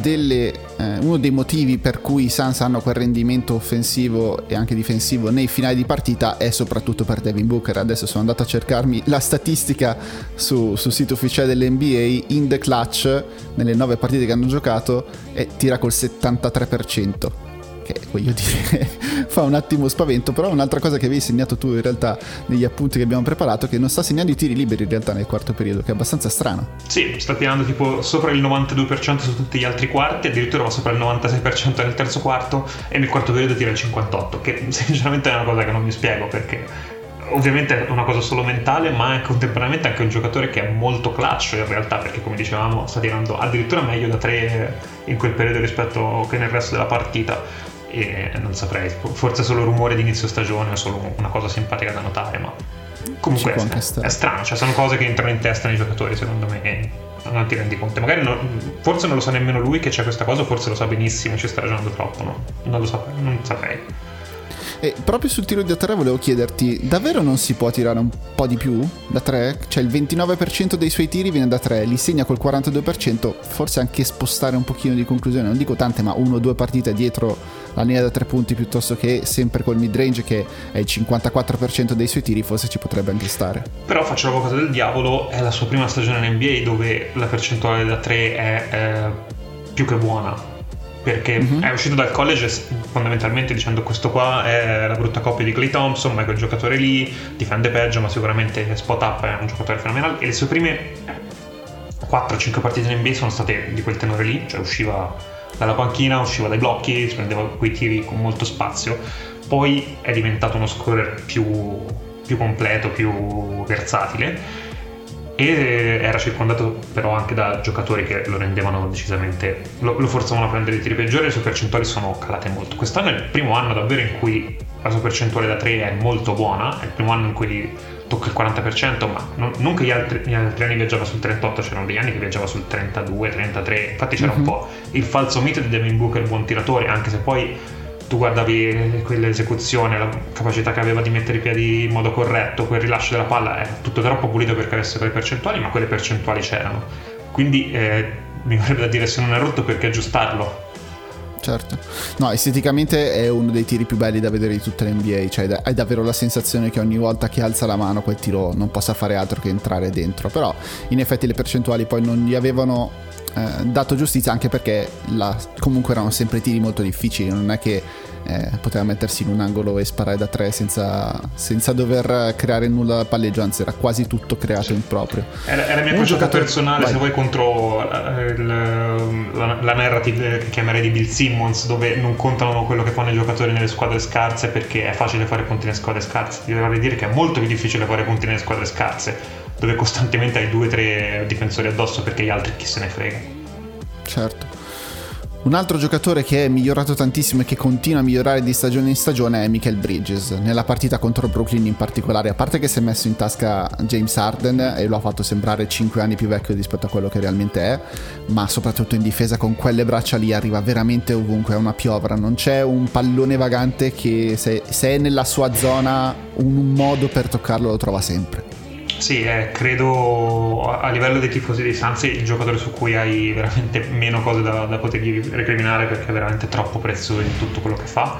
delle, eh, uno dei motivi per cui i Suns hanno quel rendimento offensivo e anche difensivo nei finali di partita è soprattutto per Devin Booker. Adesso sono andato a cercarmi la statistica su, sul sito ufficiale dell'NBA in the clutch nelle nove partite che hanno giocato e tira col 73% che voglio dire fa un attimo spavento, però un'altra cosa che avevi segnato tu in realtà negli appunti che abbiamo preparato è che non sta segnando i tiri liberi in realtà nel quarto periodo, che è abbastanza strano. Sì, sta tirando tipo sopra il 92% su tutti gli altri quarti, addirittura va sopra il 96% nel terzo quarto e nel quarto periodo tira il 58%, che sinceramente è una cosa che non mi spiego perché ovviamente è una cosa solo mentale, ma è contemporaneamente anche un giocatore che è molto clutch in realtà, perché come dicevamo sta tirando addirittura meglio da tre in quel periodo rispetto che nel resto della partita e non saprei, forse solo rumore di inizio stagione o solo una cosa simpatica da notare, ma comunque è, è, strano, cioè sono cose che entrano in testa nei giocatori secondo me e non ti rendi conto, magari non, forse non lo sa nemmeno lui che c'è questa cosa, forse lo sa benissimo, ci sta ragionando troppo, no? non lo saprei, non saprei. E proprio sul tiro da 3 volevo chiederti, davvero non si può tirare un po' di più da 3? Cioè il 29% dei suoi tiri viene da 3, li segna col 42%, forse anche spostare un pochino di conclusione, non dico tante, ma uno o due partite dietro la linea da 3 punti piuttosto che sempre col mid range che è il 54% dei suoi tiri, forse ci potrebbe anche stare. Però faccio l'avvocato del diavolo, è la sua prima stagione in NBA dove la percentuale da 3 è eh, più che buona perché mm-hmm. è uscito dal college fondamentalmente dicendo questo qua è la brutta coppia di Clay Thompson, ma è quel giocatore lì, difende peggio, ma sicuramente spot up è un giocatore fenomenale. E le sue prime 4-5 partite in NBA sono state di quel tenore lì, cioè usciva dalla panchina, usciva dai blocchi, prendeva quei tiri con molto spazio, poi è diventato uno scorer più, più completo, più versatile e era circondato però anche da giocatori che lo rendevano decisamente lo, lo forzavano a prendere i tiri peggiori e le sue percentuali sono calate molto quest'anno è il primo anno davvero in cui la sua percentuale da 3 è molto buona è il primo anno in cui tocca il 40% ma non, non che gli altri, gli altri, anni viaggiava sul 38 c'erano degli anni che viaggiava sul 32 33 infatti c'era mm-hmm. un mhm. po' il falso mito di Devin Booker buon tiratore anche se poi tu guardavi quell'esecuzione, la capacità che aveva di mettere i piedi in modo corretto, quel rilascio della palla è tutto troppo pulito per avesse quelle percentuali, ma quelle percentuali c'erano. Quindi eh, mi vorrebbe da dire se non è rotto perché aggiustarlo. Certo, no, esteticamente è uno dei tiri più belli da vedere di tutta l'NBA, cioè hai davvero la sensazione che ogni volta che alza la mano quel tiro non possa fare altro che entrare dentro, però in effetti le percentuali poi non gli avevano eh, dato giustizia anche perché la, comunque erano sempre tiri molto difficili, non è che eh, poteva mettersi in un angolo e sparare da tre senza, senza dover creare nulla da palleggio, anzi era quasi tutto creato in proprio. Era, era mia giocatore personale, Vai. se vuoi, contro eh, il, la, la, narrative che chiamerei di Bill Simmons, dove non contano quello che fanno i giocatori nelle squadre scarse perché è facile fare punti nelle squadre scarse. Ti dovrei dire che è molto più difficile fare punti nelle squadre scarse dove costantemente hai due o tre difensori addosso perché gli altri chi se ne frega. Certo. Un altro giocatore che è migliorato tantissimo e che continua a migliorare di stagione in stagione è Michael Bridges. Nella partita contro Brooklyn in particolare, a parte che si è messo in tasca James Harden e lo ha fatto sembrare 5 anni più vecchio rispetto a quello che realmente è, ma soprattutto in difesa con quelle braccia lì arriva veramente ovunque, è una piovra, non c'è un pallone vagante che se, se è nella sua zona un modo per toccarlo lo trova sempre. Sì, eh, credo a livello dei tifosi dei Suns il giocatore su cui hai veramente meno cose da, da potergli recriminare perché è veramente troppo prezioso in tutto quello che fa.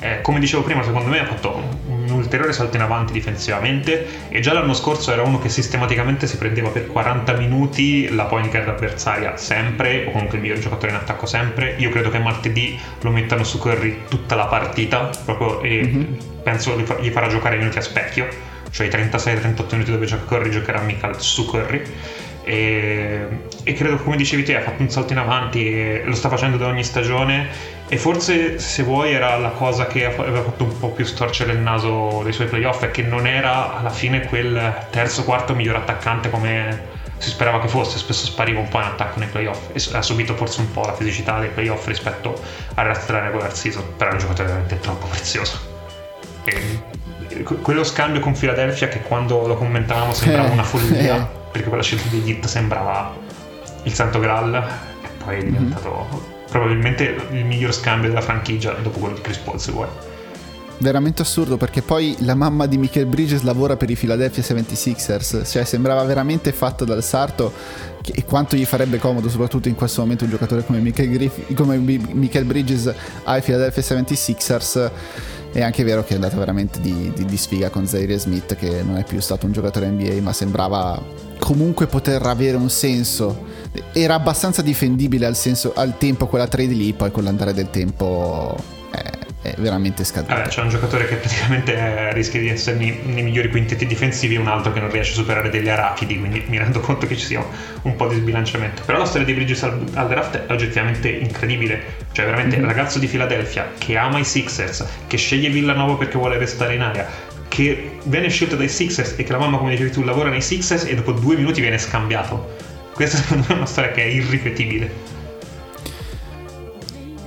Eh, come dicevo prima, secondo me ha fatto un ulteriore salto in avanti difensivamente e già l'anno scorso era uno che sistematicamente si prendeva per 40 minuti la point guard avversaria sempre, o comunque il miglior giocatore in attacco sempre. Io credo che martedì lo mettano su Curry tutta la partita proprio, e mm-hmm. penso gli farà giocare minuti a specchio cioè i 36-38 minuti dove gioca Curry giocherà Michael su Curry. E, e, credo come dicevi te ha fatto un salto in avanti lo sta facendo da ogni stagione. E forse se vuoi era la cosa che aveva fatto un po' più storcere il naso dei suoi playoff è che non era alla fine quel terzo quarto miglior attaccante come si sperava che fosse. Spesso spariva un po' in attacco nei playoff. E ha subito forse un po' la fisicità dei playoff rispetto al resto della regular season. Però è un giocatore veramente troppo prezioso. E quello scambio con Philadelphia che quando lo commentavamo sembrava eh, una follia eh. perché quella scelta di Git sembrava il santo graal e poi è diventato mm-hmm. probabilmente il miglior scambio della franchigia dopo quello di Chris Paul se vuoi veramente assurdo perché poi la mamma di Michael Bridges lavora per i Philadelphia 76ers, cioè sembrava veramente fatto dal sarto e quanto gli farebbe comodo soprattutto in questo momento un giocatore come Michael, Griff- come Michael Bridges ai Philadelphia 76ers è anche vero che è andata veramente di, di, di sfiga con Zaire Smith, che non è più stato un giocatore NBA, ma sembrava comunque poter avere un senso. Era abbastanza difendibile al, senso, al tempo quella trade lì, poi con l'andare del tempo è veramente scaduto. Vabbè, c'è un giocatore che praticamente eh, rischia di essere nei, migliori quintetti difensivi e un altro che non riesce a superare degli arachidi, quindi mi rendo conto che ci sia un po' di sbilanciamento. Però la storia di Bridges al, al draft è oggettivamente incredibile. Cioè, veramente, mm-hmm. ragazzo di Philadelphia che ama i Sixers, che sceglie Villanova perché vuole restare in aria, che viene scelto dai Sixers e che la mamma, come dicevi tu, lavora nei Sixers e dopo due minuti viene scambiato. Questa secondo me è una storia che è irripetibile.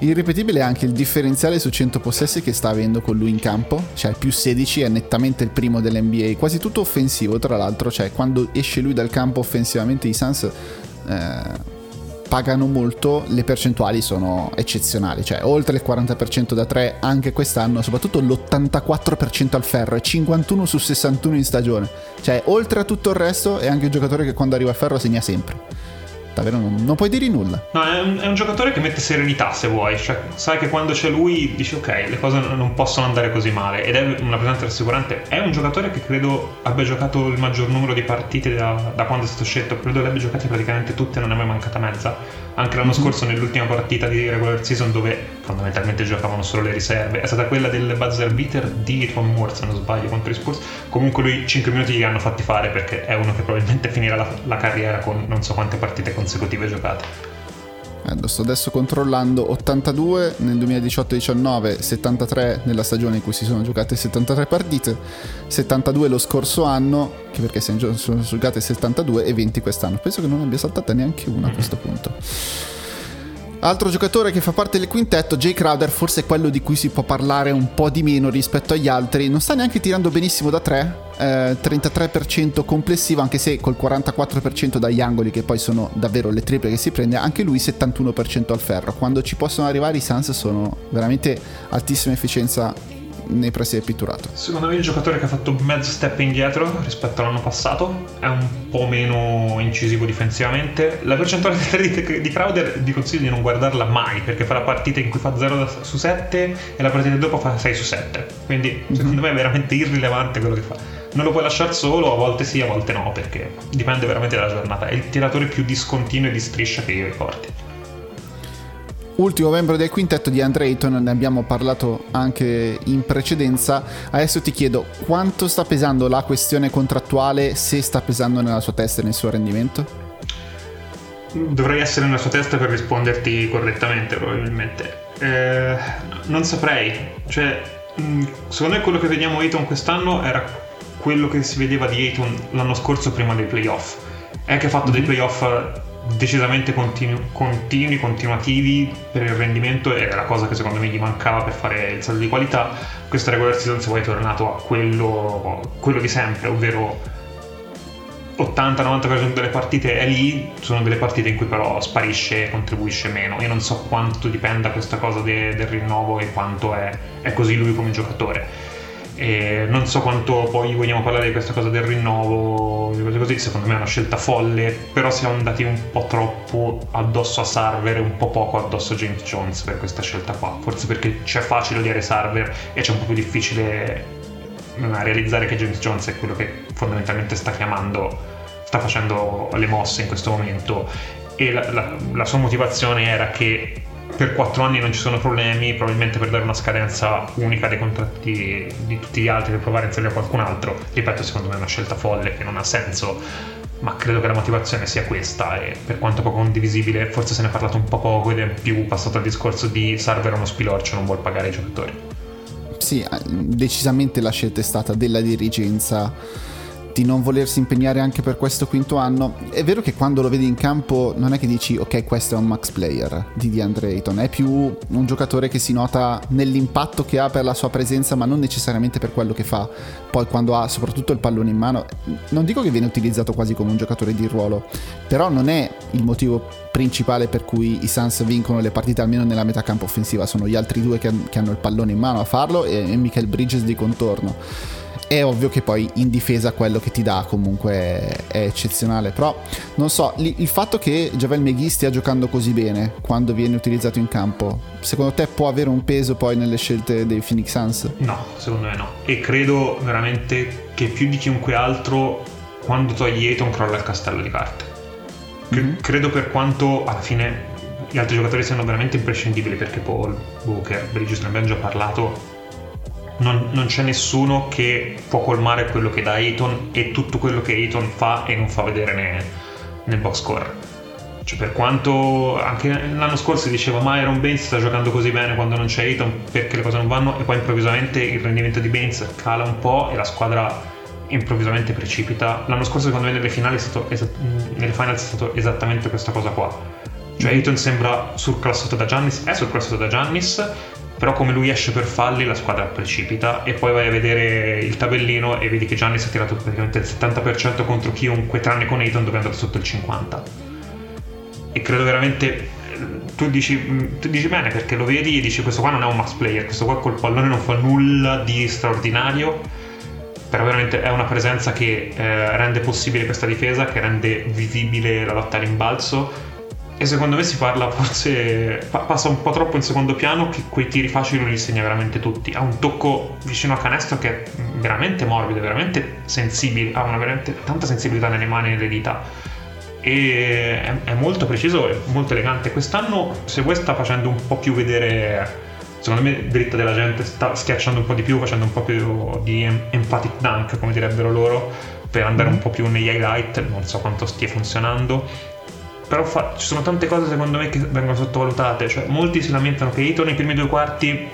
Irripetibile è anche il differenziale su 100 possessi che sta avendo con lui in campo, cioè più 16 è nettamente il primo dell'NBA, quasi tutto offensivo tra l'altro, cioè quando esce lui dal campo offensivamente i Suns eh, pagano molto, le percentuali sono eccezionali, cioè oltre il 40% da 3 anche quest'anno, soprattutto l'84% al ferro e 51 su 61 in stagione, cioè oltre a tutto il resto è anche un giocatore che quando arriva a ferro segna sempre davvero non, non, puoi dire nulla. No, è un, è un, giocatore che mette serenità se vuoi, cioè, sai che quando c'è lui dici ok, le cose non possono andare così male ed è una presenza rassicurante. È un giocatore che credo abbia giocato il maggior numero di partite da, da quando è stato scelto, credo le abbia giocate praticamente tutte, non è mai mancata mezza. Anche l'anno mm-hmm. scorso nell'ultima partita di regular season dove fondamentalmente giocavano solo le riserve, è stata quella del buzzer beater di Tom Moore se non sbaglio contro i Spurs. Comunque lui 5 minuti li hanno fatti fare perché è uno che probabilmente finirà la, la carriera con non so quante partite consecutive giocate. Eh, lo sto adesso controllando 82 nel 2018-19, 73 nella stagione in cui si sono giocate 73 partite, 72 lo scorso anno, che perché sono giocate 72 e 20 quest'anno. Penso che non abbia saltata neanche una a questo punto. Altro giocatore che fa parte del quintetto, Jay Crowder, forse è quello di cui si può parlare un po' di meno rispetto agli altri. Non sta neanche tirando benissimo da 3, eh, 33% complessivo, anche se col 44% dagli angoli, che poi sono davvero le triple che si prende, anche lui 71% al ferro. Quando ci possono arrivare i Suns sono veramente altissima efficienza nei pressi del pitturato. Secondo me il giocatore che ha fatto mezzo step indietro rispetto all'anno passato è un po' meno incisivo difensivamente. La percentuale di, di Crowder vi consiglio di non guardarla mai perché fa la partita in cui fa 0 su 7 e la partita dopo fa 6 su 7. Quindi secondo me è veramente irrilevante quello che fa. Non lo puoi lasciare solo, a volte sì, a volte no, perché dipende veramente dalla giornata. È il tiratore più discontinuo e di striscia che io ricordi ultimo membro del quintetto di Andre Ayton, ne abbiamo parlato anche in precedenza. Adesso ti chiedo quanto sta pesando la questione contrattuale, se sta pesando nella sua testa e nel suo rendimento? Dovrei essere nella sua testa per risponderti correttamente, probabilmente. Eh, non saprei. Cioè, mm, secondo me quello che vediamo Ayton quest'anno era quello che si vedeva di Ayton l'anno scorso prima dei playoff. È che ha fatto dei mhm. playoff decisamente continu- continui, continuativi per il rendimento era la cosa che secondo me gli mancava per fare il salto di qualità. Questa regular season se poi è tornato a quello, quello di sempre, ovvero 80-90% delle partite è lì, sono delle partite in cui però sparisce e contribuisce meno. Io non so quanto dipenda questa cosa de- del rinnovo e quanto è, è così lui come giocatore e non so quanto poi vogliamo parlare di questa cosa del rinnovo, di cose così, secondo me è una scelta folle, però siamo andati un po' troppo addosso a Sarver e un po' poco addosso a James Jones per questa scelta qua. Forse perché c'è facile odiare Sarver e c'è un po' più difficile mm, realizzare che James Jones è quello che fondamentalmente sta chiamando, sta facendo le mosse in questo momento. E la, la, la sua motivazione era che per quattro anni non ci sono problemi, probabilmente per dare una scadenza unica dei contratti di tutti gli altri, per provare a inserire qualcun altro. Ripeto, secondo me è una scelta folle che non ha senso, ma credo che la motivazione sia questa e per quanto poco condivisibile, forse se ne è parlato un po' poco ed è più passato al discorso di Sarver uno spilorcio, non vuol pagare i giocatori. Sì, decisamente la scelta è stata della dirigenza di non volersi impegnare anche per questo quinto anno. È vero che quando lo vedi in campo non è che dici ok questo è un max player di DeAndre Ayton, è più un giocatore che si nota nell'impatto che ha per la sua presenza ma non necessariamente per quello che fa. Poi quando ha soprattutto il pallone in mano, non dico che viene utilizzato quasi come un giocatore di ruolo, però non è il motivo principale per cui i Suns vincono le partite almeno nella metà campo offensiva, sono gli altri due che, che hanno il pallone in mano a farlo e, e Michael Bridges di contorno è ovvio che poi in difesa quello che ti dà comunque è eccezionale. Però non so, il fatto che Javel McGee stia giocando così bene quando viene utilizzato in campo, secondo te può avere un peso poi nelle scelte dei Phoenix Suns? No, secondo me no. E credo veramente che più di chiunque altro quando togli Ayton crolla il castello di carte. Mm-hmm. Credo per quanto alla fine gli altri giocatori siano veramente imprescindibili perché Paul, Booker, Bridges ne abbiamo già parlato non, non, c'è nessuno che può colmare quello che dà Ayton e tutto quello che Ayton fa e non fa vedere nel, nel box score. Cioè, per quanto anche l'anno scorso si diceva ma Iron Baines sta giocando così bene quando non c'è Ayton perché le cose non vanno e poi improvvisamente il rendimento di Baines cala un po' e la squadra improvvisamente precipita. L'anno scorso secondo me nelle finali è stato, esat- nelle finals è stato esattamente questa cosa qua. Cioè Ayton sembra surclassato da Giannis, è surclassato da Giannis, però come lui esce per falli la squadra precipita e poi vai a vedere il tabellino e vedi che Giannis ha tirato praticamente il 70% contro chiunque tranne con Ayton dove è andato sotto il 50% e credo veramente tu dici, tu dici, bene perché lo vedi e dici questo qua non è un max player questo qua col pallone non fa nulla di straordinario. Però veramente è una presenza che eh, rende possibile questa difesa che rende visibile la lotta all'imbalzo e secondo me si parla forse passa un po' troppo in secondo piano che quei tiri facili li segna veramente tutti. Ha un tocco vicino a canestro che è veramente morbido veramente sensibile ha una veramente tanta sensibilità nelle mani e nelle dita. E è, è molto preciso e molto elegante. Quest'anno se vuoi sta facendo un po' più vedere secondo me dritta della gente sta schiacciando un po' di più facendo un po' più di emphatic dunk come direbbero loro per andare un po' più negli highlight. Non so quanto stia funzionando però fa, ci sono tante cose secondo me che vengono sottovalutate, cioè molti si lamentano che Ito nei primi due quarti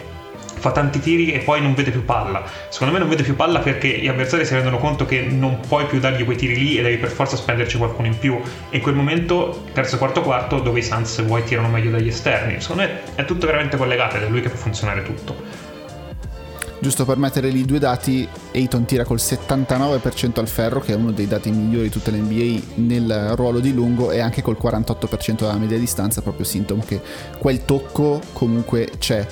fa tanti tiri e poi non vede più palla. Secondo me non vede più palla perché gli avversari si rendono conto che non puoi più dargli quei tiri lì e devi per forza spenderci qualcuno in più. E in quel momento, terzo quarto quarto, dove i Suns se vuoi tirano meglio dagli esterni. Secondo me è tutto veramente collegato ed è lui che fa funzionare tutto. Giusto per mettere lì due dati, Ayton tira col 79% al ferro, che è uno dei dati migliori di tutta l'NBA nel ruolo di lungo, e anche col 48% della media distanza, proprio sintomo che quel tocco comunque c'è.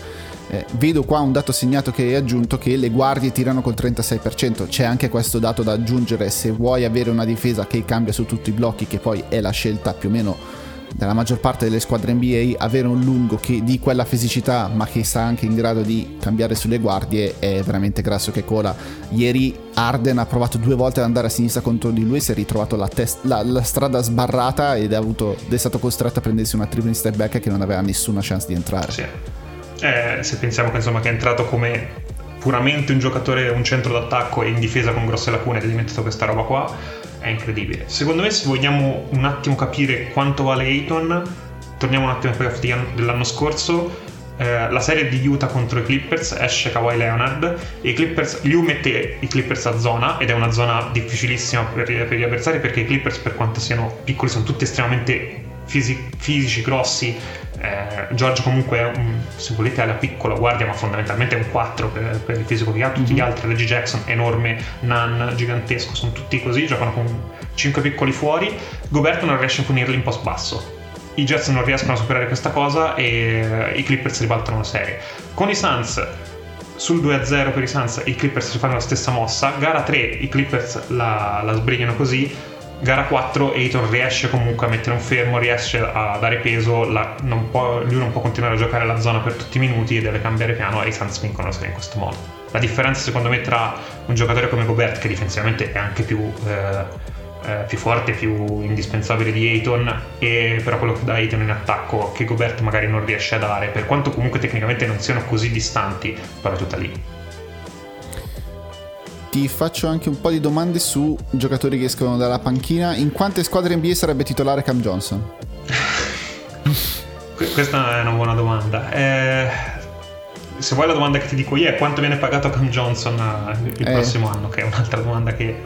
Eh, vedo qua un dato segnato che hai aggiunto che le guardie tirano col 36%, c'è anche questo dato da aggiungere se vuoi avere una difesa che cambia su tutti i blocchi, che poi è la scelta più o meno della maggior parte delle squadre NBA, avere un lungo che di quella fisicità ma che sta anche in grado di cambiare sulle guardie è veramente grasso che cola. Ieri Arden ha provato due volte ad andare a sinistra contro di lui, si è ritrovato la, test- la, la strada sbarrata ed è, avuto, ed è, stato costretto a prendersi una triple step back che non aveva nessuna chance di entrare. Sì. Eh, se pensiamo che, insomma, che è entrato come puramente un giocatore, un centro d'attacco e in difesa con grosse lacune ed è diventato questa roba qua, è incredibile. Secondo me, se vogliamo un attimo capire quanto vale Ayton, torniamo un attimo ai playoff dell'anno scorso. Eh, la serie di Utah contro i Clippers esce Kawhi Leonard e i Clippers, Liu mette i Clippers a zona ed è una zona difficilissima per, per gli avversari perché i Clippers per quanto siano piccoli sono tutti estremamente fisi- fisici, grossi eh, George comunque è un, se volete alla piccola guardia ma fondamentalmente è un 4 per, per il fisico che ha tutti mm-hmm. gli mhm. altri Reggie Jackson enorme Nan gigantesco sono tutti così giocano con 5 piccoli fuori Goberto non riesce a punirli in post basso i Jets non riescono a superare questa cosa e i Clippers ribaltano la serie con i Suns sul 2-0 per i Suns i Clippers si fanno la stessa mossa gara 3 i Clippers la, la sbrigano così gara 4 Aitor riesce comunque a mettere un fermo, riesce a dare peso, la, non può, lui non può continuare a giocare la zona per tutti i minuti e deve cambiare piano e i Suns vincono la serie in questo modo. La differenza secondo me tra un giocatore come Gobert che difensivamente è anche più, eh, eh, più forte, più indispensabile di Ayton e però quello che dà Ayton in attacco che Gobert magari non riesce a dare per quanto comunque tecnicamente non siano così distanti, però è tutta lì ti faccio anche un po' di domande su giocatori che escono dalla panchina. In quante squadre NBA sarebbe titolare Cam Johnson? Questa è una buona domanda. Eh, se vuoi la domanda che ti dico io è quanto viene pagato Cam Johnson eh, il eh. prossimo anno, che è un'altra domanda che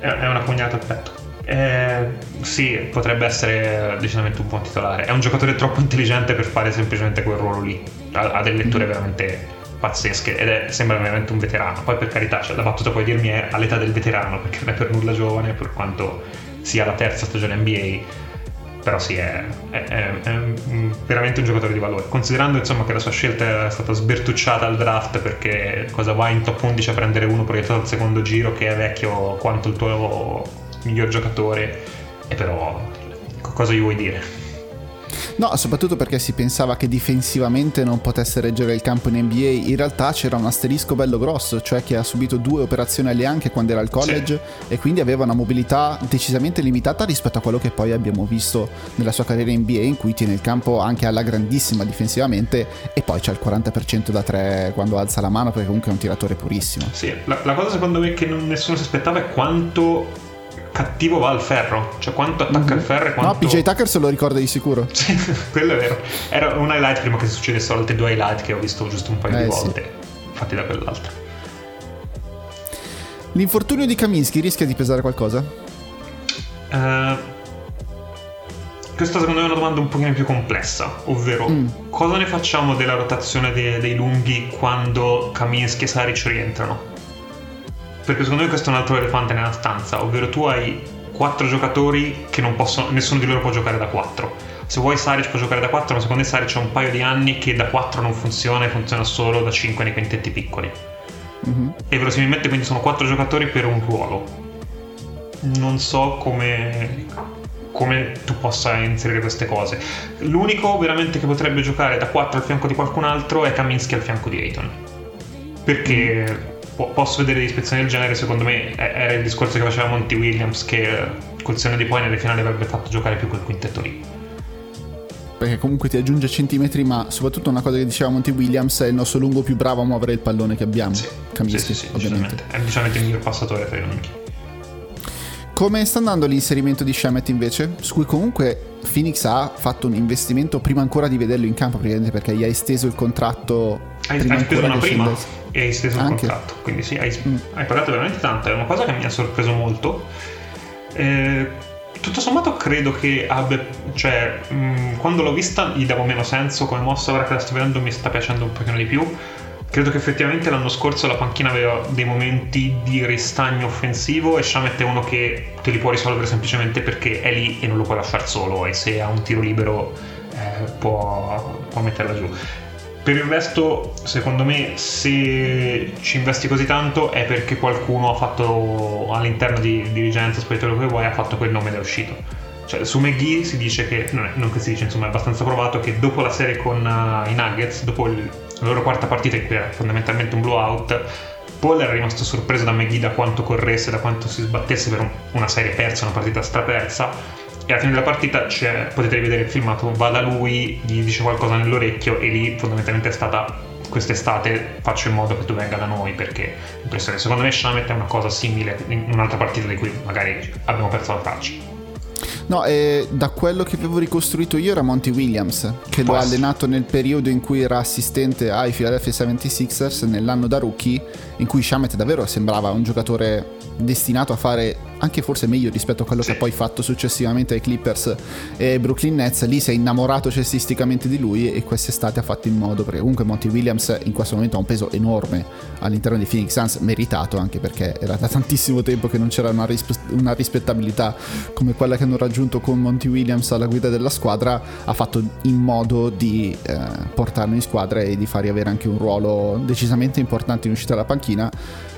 è una pugnata al petto. Eh, sì, potrebbe essere decisamente un buon titolare. È un giocatore troppo intelligente per fare semplicemente quel ruolo lì. Ha, ha delle letture mm. veramente pazzesche ed è, sembra veramente un veterano. Poi per carità, cioè, la battuta puoi dirmi è all'età del veterano perché non è per nulla giovane per quanto sia la terza stagione NBA. Però sì, è, è, è, è veramente un giocatore di valore. Considerando insomma che la sua scelta è stata sbertucciata al draft perché cosa va in top 11 a prendere uno proiettato al secondo giro che è vecchio quanto il tuo miglior giocatore, e però cosa gli vuoi dire? No, soprattutto perché si pensava che difensivamente non potesse reggere il campo in NBA. In realtà c'era un asterisco bello grosso, cioè che ha subito due operazioni alle anche quando era al college sì. e quindi aveva una mobilità decisamente limitata rispetto a quello che poi abbiamo visto nella sua carriera in NBA, in cui tiene il campo anche alla grandissima difensivamente e poi c'è il 40% da tre quando alza la mano perché comunque è un tiratore purissimo. Sì, la, la cosa secondo me che nessuno si aspettava è quanto cattivo va al ferro, cioè quanto attacca mm-hmm. il ferro e quanto... No, PJ Tucker se lo ricorda di sicuro. Sì, quello è vero. Era un highlight prima che succedessero altri due highlight che ho visto giusto un paio eh, di volte, sì. fatti da quell'altro. L'infortunio di Kaminsky rischia di pesare qualcosa? Uh, questa secondo me è una domanda un pochino più complessa, ovvero mm. cosa ne facciamo della rotazione dei, dei lunghi quando Kaminsky e Saric rientrano? Perché secondo me questo è un altro elefante nella stanza, ovvero tu hai quattro giocatori che non possono, nessuno di loro può giocare da 4. Se vuoi Saric può giocare da 4, ma secondo me Saric ha un paio di anni che da 4 non funziona e funziona solo da 5 nei quintetti piccoli. Mm-hmm. E verosimilmente quindi sono quattro giocatori per un ruolo. Non so come, come tu possa inserire queste cose. L'unico veramente che potrebbe giocare da 4 al fianco di qualcun altro è Kaminsky al fianco di Ayton. Perché posso vedere dispezioni del genere, secondo me era il discorso che faceva Monty Williams che col seno di poi nelle finali avrebbe fatto giocare più quel quintetto lì. Perché comunque ti aggiunge centimetri, ma soprattutto una cosa che diceva Monty Williams è il nostro lungo più bravo a muovere il pallone che abbiamo. Sì, Camischi, sì, sì, sì ovviamente. È decisamente il miglior passatore tra i lunghi. Come sta andando l'inserimento di Shemet invece? Su cui comunque Phoenix ha fatto un investimento prima ancora di vederlo in campo, praticamente perché gli hai esteso il contratto. Hai, prima hai speso una prima scendesse. e hai esteso il contratto. Quindi sì, hai, Mm. hai pagato veramente tanto. È una cosa che mi ha sorpreso molto. Eh, tutto sommato credo che abbia. Cioè, mh, quando l'ho vista gli davo meno senso come mossa, ora che la sto vedendo mi sta piacendo un pochino di più. Credo che effettivamente l'anno scorso la panchina aveva dei momenti di ristagno offensivo e Shamet è uno che te li può risolvere semplicemente perché è lì e non lo puoi lasciare solo e se ha un tiro libero eh, può, può metterla giù. Per il resto, secondo me, se ci investi così tanto è perché qualcuno ha fatto all'interno di dirigenza, quello che vuoi, ha fatto quel nome ed è uscito. Cioè, su McGee si dice che, non, è- non che si dice, insomma, è abbastanza provato che dopo la serie con uh, i Nuggets, dopo il- la loro quarta partita, cui era fondamentalmente un blowout, Paul era rimasto sorpreso da McGee da quanto corresse, da quanto si sbattesse per un- una serie persa, una partita strapersa. E alla fine della partita c'è- potete rivedere il filmato, va da lui, gli dice qualcosa nell'orecchio e lì fondamentalmente è stata quest'estate faccio in modo che tu venga da noi perché impressione. secondo me Shamet è una cosa simile in un'altra partita di cui magari abbiamo perso la traccia. No, eh, da quello che avevo ricostruito io era Monty Williams, che lo Può ha allenato nel periodo in cui era assistente ai Philadelphia 76ers, nell'anno da rookie, in cui Shamet davvero sembrava un giocatore destinato a fare anche forse meglio rispetto a quello Sì. che ha poi fatto successivamente ai Clippers e ai Brooklyn Nets. Lì si è innamorato cestisticamente di lui e quest'estate ha fatto in modo, perché comunque Monty Williams in questo momento ha un peso enorme all'interno di Phoenix Suns, meritato anche perché era da tantissimo tempo che non c'era una, rispe- una rispettabilità come quella che hanno raggiunto con Monty Williams alla guida della squadra, ha fatto in modo di eh, portarlo in squadra e di fargli avere anche un ruolo decisamente importante in uscita dalla panchina.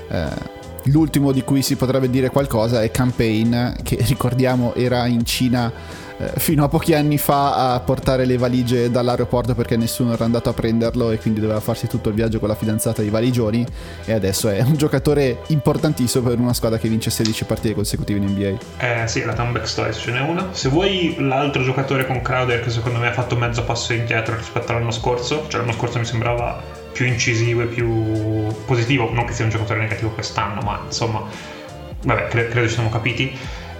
Eh, L'ultimo di cui si potrebbe dire qualcosa è Campaign, che ricordiamo era in Cina eh, fino a pochi anni fa a portare le valigie dall'aeroporto perché nessuno era andato a prenderlo e quindi doveva farsi tutto il viaggio con la fidanzata di valigioni e adesso è un giocatore importantissimo per una squadra che vince 16 partite consecutive in NBA. Eh sì, la Tumblex Stories ce n'è una. Se vuoi l'altro giocatore con Crowder che secondo me ha fatto mezzo passo indietro rispetto all'anno scorso, cioè l'anno scorso mi sembrava più incisivo e più positivo, non che sia un giocatore negativo quest'anno, ma insomma, vabbè, cre- credo ci siamo capiti.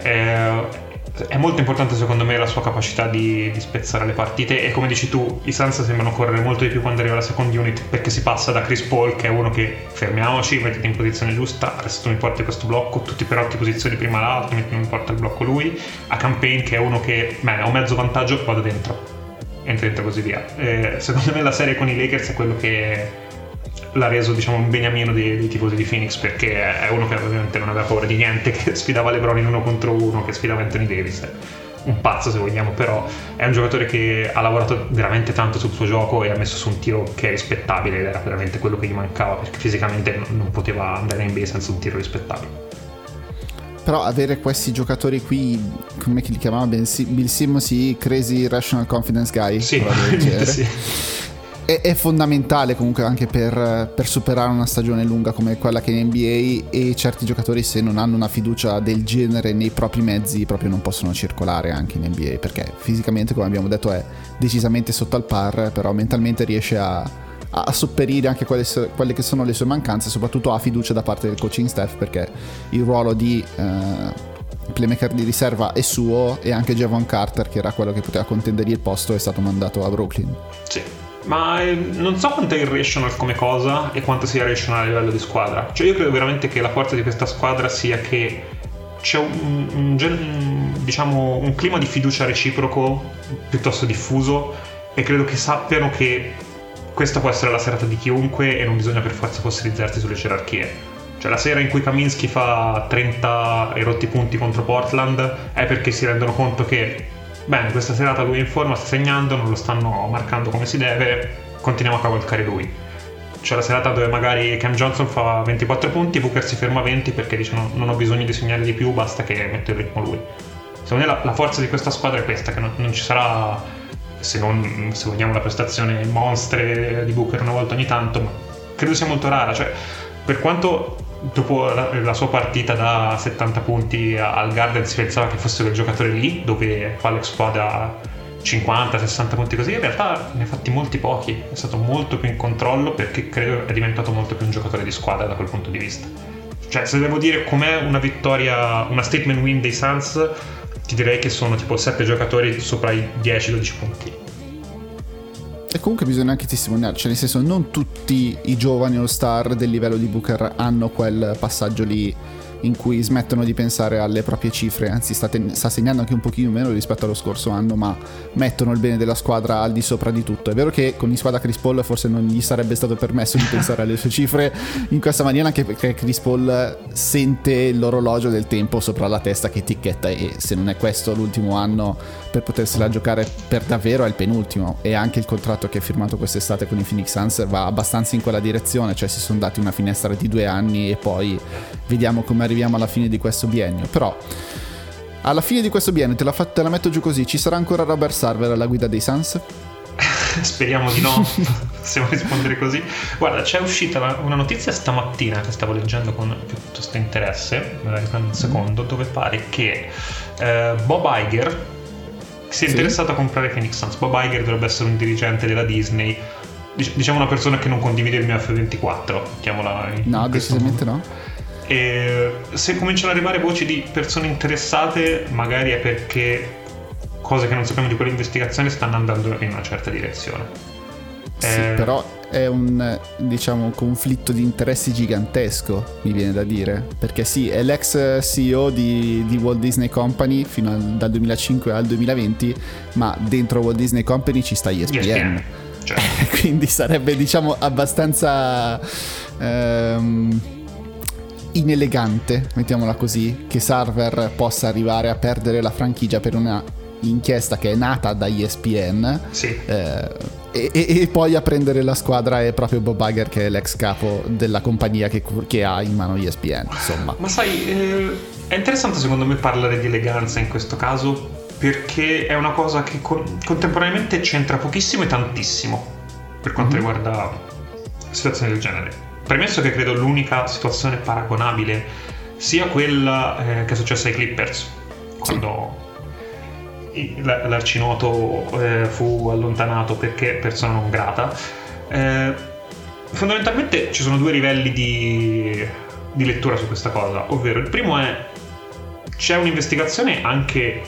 Eh, è molto importante secondo me la sua capacità di, di spezzare le partite e come dici tu i Suns sembrano correre molto di più quando arriva la second unit perché si passa da Chris Paul che è uno che fermiamoci, mettiti in posizione giusta, adesso tu mi porti questo blocco, tutti per otto posizioni prima l'altro, mi porta il blocco lui, a Campaign che è uno che bene ho mezzo vantaggio, vado dentro, entra dentro e così via. Eh, secondo me la serie con i Lakers è quello che l'ha reso diciamo un beniamino dei, dei tifosi di Phoenix perché è uno che ovviamente non aveva paura di niente che sfidava LeBron in uno contro uno che sfidava Anthony Davis un pazzo se vogliamo però è un giocatore che ha lavorato veramente tanto sul suo gioco e ha messo su un tiro che è rispettabile ed era veramente quello che gli mancava perché fisicamente non, non poteva andare in NBA senza un tiro rispettabile Però avere questi giocatori qui, come li chiamava Bill Simmons, i Crazy Rational Confidence Guy, sì, sì. è, è fondamentale comunque anche per, per superare una stagione lunga come quella che è in NBA e certi giocatori se non hanno una fiducia del genere nei propri mezzi proprio non possono circolare anche in NBA perché fisicamente come abbiamo detto è decisamente sotto al par però mentalmente riesce a, a sopperire anche quelle, quelle che sono le sue mancanze soprattutto ha fiducia da parte del coaching staff perché il ruolo di eh, playmaker di riserva è suo e anche Javon Carter che era quello che poteva contendergli il posto è stato mandato a Brooklyn Sì. Ma eh, non so quanto è irrational come cosa e quanto sia rational a livello di squadra. Cioè io credo veramente che la forza di questa squadra sia che c'è un, un un- diciamo, un clima di fiducia reciproco piuttosto diffuso e credo che sappiano che questa può essere la serata di chiunque e non bisogna per forza fossilizzarsi sulle gerarchie. Cioè la sera in cui Kaminsky fa 30 e rotti punti contro Portland è perché si rendono conto che bene, questa serata lui è in forma, sta segnando, non lo stanno marcando come si deve, continuiamo a cavalcare lui. C'è la serata dove magari Cam Johnson fa 24 punti, Booker si ferma a 20 perché dice no, non ho bisogno di segnare di più, basta che mette il ritmo lui. Secondo me la, la forza di questa squadra è questa, che non, non ci sarà, se non se vogliamo la prestazione monstre di Booker una volta ogni tanto, ma credo sia molto rara. Cioè, per quanto dopo la, la sua partita da 70 punti al Garden si pensava che fosse quel giocatore lì dove fa l'exploit da 50-60 punti così in realtà ne ha fatti molti pochi è stato molto più in controllo perché credo è diventato molto più un giocatore di squadra da quel punto di vista Cioè, se devo dire com'è una vittoria, una statement win dei Suns, ti direi che sono tipo 7 giocatori sopra i 10-12 punti. E comunque bisogna anche testimoniare, cioè nel senso non tutti i giovani all star del livello di Booker hanno quel passaggio lì in cui smettono di pensare alle proprie cifre, anzi sta, ten- sta, segnando anche un pochino meno rispetto allo scorso anno, ma mettono il bene della squadra al di sopra di tutto. È vero che con in squadra Chris Paul forse non gli sarebbe stato permesso di pensare alle sue cifre in questa maniera, anche perché Chris Paul sente l'orologio del tempo sopra la testa che ticchetta e se non è questo l'ultimo anno per potersela giocare per davvero è il penultimo e anche il contratto che ha firmato quest'estate con i Phoenix Suns va abbastanza in quella direzione, cioè si sono dati una finestra di due anni e poi vediamo come arriviamo alla fine di questo biennio. Però alla fine di questo biennio te la, te la metto giù così, ci sarà ancora Robert Sarver alla guida dei Suns? Speriamo di no, possiamo rispondere così. Guarda, c'è uscita una notizia stamattina che stavo leggendo con piuttosto interesse, me la riprendo un secondo, dove pare che eh, Bob Iger si è sì. interessato a comprare Phoenix Suns. Bob Iger dovrebbe essere un dirigente della Disney, diciamo una persona che non condivide il mio F24, mettiamola in No, decisamente no e se cominciano ad arrivare voci di persone interessate, magari è perché cose che non sappiamo di quell'investigazione stanno andando in una certa direzione. Sì, eh... però è un diciamo conflitto di interessi gigantesco, mi viene da dire. Perché sì, è l'ex CEO di, di Walt Disney Company fino al, dal 2005 al 2020, ma dentro Walt Disney Company ci sta ESPN. ESPN. Cioè. Quindi sarebbe diciamo abbastanza. Um, inelegante, mettiamola così, che Sarver possa arrivare a perdere la franchigia per una inchiesta che è nata da ESPN sì. eh, e, e, poi a prendere la squadra è proprio Bob Iger che è l'ex capo della compagnia che, che ha in mano ESPN insomma ma sai eh, è interessante secondo me parlare di eleganza in questo caso perché è una cosa che con, contemporaneamente c'entra pochissimo e tantissimo per quanto mm-hmm. riguarda situazioni del genere Premesso che credo l'unica situazione paragonabile sia quella eh, che è successa ai Clippers, quando sì. L'arcinoto eh, fu allontanato perché persona non grata. Eh, fondamentalmente ci sono due livelli di, di lettura su questa cosa, ovvero il primo è c'è un'investigazione anche,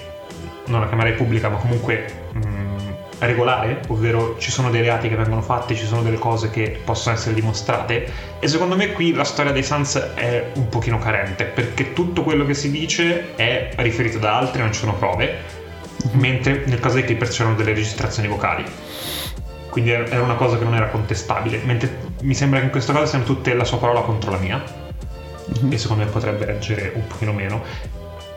non la chiamerei pubblica, ma comunque mh, mm, regolare, ovvero ci sono dei reati che vengono fatti, ci sono delle cose che possono essere dimostrate e secondo me qui la storia dei Sans è un pochino carente perché tutto quello che si dice è riferito da altri, non ci sono prove. Mentre nel caso dei Clippers c'erano delle registrazioni vocali. Quindi era una cosa che non era contestabile, mentre mi sembra che in questo caso siano tutte la sua parola contro la mia, mm-hmm. e secondo me potrebbe reggere un pochino meno.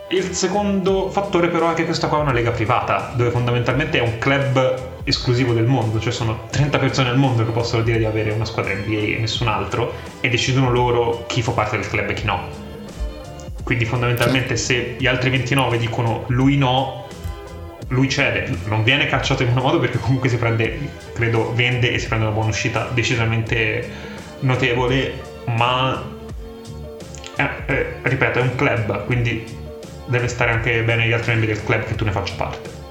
Il secondo fattore però è che questa qua è una lega privata, dove fondamentalmente è un club esclusivo del mondo, cioè sono 30 persone al mondo che possono dire di avere una squadra NBA e nessun altro, e decidono loro chi fa parte del club e chi no. Quindi fondamentalmente se gli altri 29 dicono lui no, lui cede, non viene cacciato in un modo perché comunque si prende, credo, vende e si prende una buona uscita decisamente notevole, ma eh, eh, ripeto, è un club, quindi deve stare anche bene gli altri membri del club che tu ne faccia parte.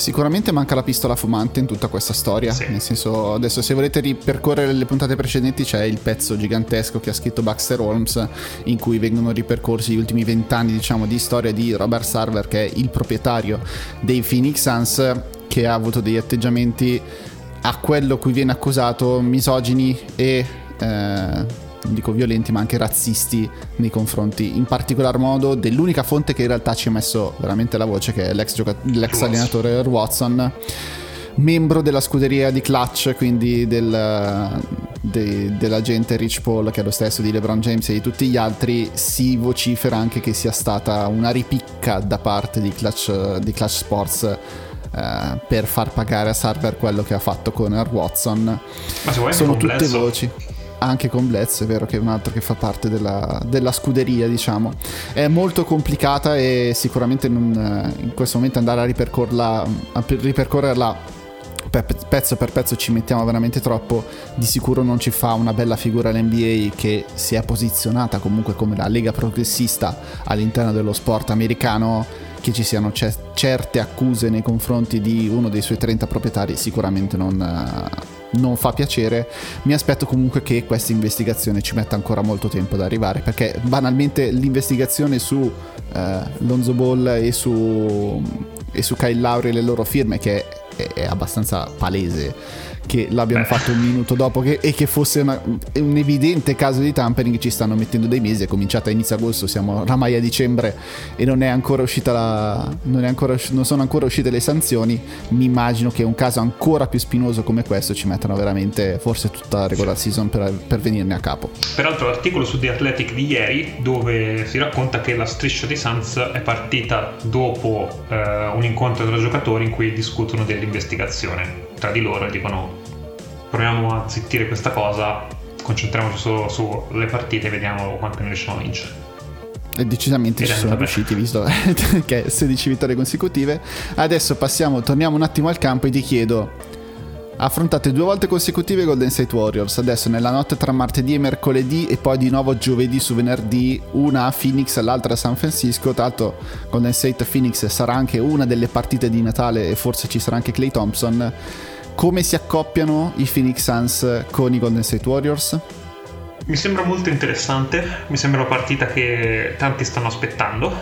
Sicuramente manca la pistola fumante in tutta questa storia. Sì. Nel senso, adesso se volete ripercorrere le puntate precedenti c'è il pezzo gigantesco che ha scritto Baxter Holmes in cui vengono ripercorsi gli ultimi vent'anni diciamo, di storia di Robert Sarver che è il proprietario dei Phoenix Suns che ha avuto degli atteggiamenti a quello cui viene accusato misogini e... Eh, non dico violenti, ma anche razzisti nei confronti, in particolar modo dell'unica fonte che in realtà ci ha messo veramente la voce, che è l'ex, gioca- l'ex allenatore Watson, membro della scuderia di Clutch, quindi del, de, dell'agente Rich Paul, che è lo stesso di LeBron James e di tutti gli altri, si vocifera anche che sia stata una ripicca da parte di Clutch, di Clutch Sports. Uh, per far pagare a Sarver quello che ha fatto con Watson. Ma se vuoi sono tutte voci anche con Blitz, è vero che è un altro che fa parte della, della scuderia, diciamo. È molto complicata e sicuramente non, in questo momento andare a ripercorrerla, a ripercorrerla pezzo per pezzo ci mettiamo veramente troppo, di sicuro non ci fa una bella figura l'NBA che si è posizionata comunque come la lega progressista all'interno dello sport americano, che ci siano c- certe accuse nei confronti di uno dei suoi 30 proprietari sicuramente non non fa piacere. Mi aspetto comunque che questa investigazione ci metta ancora molto tempo ad arrivare, perché banalmente l'investigazione su eh, Lonzo Ball e su, e su Kyle Lowry e le loro firme, che è, è abbastanza palese che l'abbiano fatto un minuto dopo che, e che fosse una, un evidente caso di tampering ci stanno mettendo dei mesi è cominciata a inizio agosto siamo oramai a dicembre e non è ancora uscita la non, ancora, non sono ancora uscite le sanzioni. Mi immagino che un caso ancora più spinoso come questo ci mettano veramente forse tutta la regular season per, per venirne a capo. Peraltro l'articolo su The Athletic di ieri dove si racconta che la striscia dei Suns è partita dopo eh, un incontro tra giocatori in cui discutono dell'investigazione tra di loro e dicono proviamo a zittire questa cosa, concentriamoci solo sulle partite e vediamo quanto ne riusciamo a vincere. E decisamente ci sono riusciti, visto che 16 vittorie consecutive. Adesso passiamo, torniamo un attimo al campo e ti chiedo. Affrontate due volte consecutive Golden State Warriors, adesso nella notte tra martedì e mercoledì e poi di nuovo giovedì su venerdì, una a Phoenix e l'altra a San Francisco, tra l'altro Golden State Phoenix sarà anche una delle partite di Natale e forse ci sarà anche Clay Thompson come si accoppiano i Phoenix Suns con i Golden State Warriors? Mi sembra molto interessante, mi sembra una partita che tanti stanno aspettando,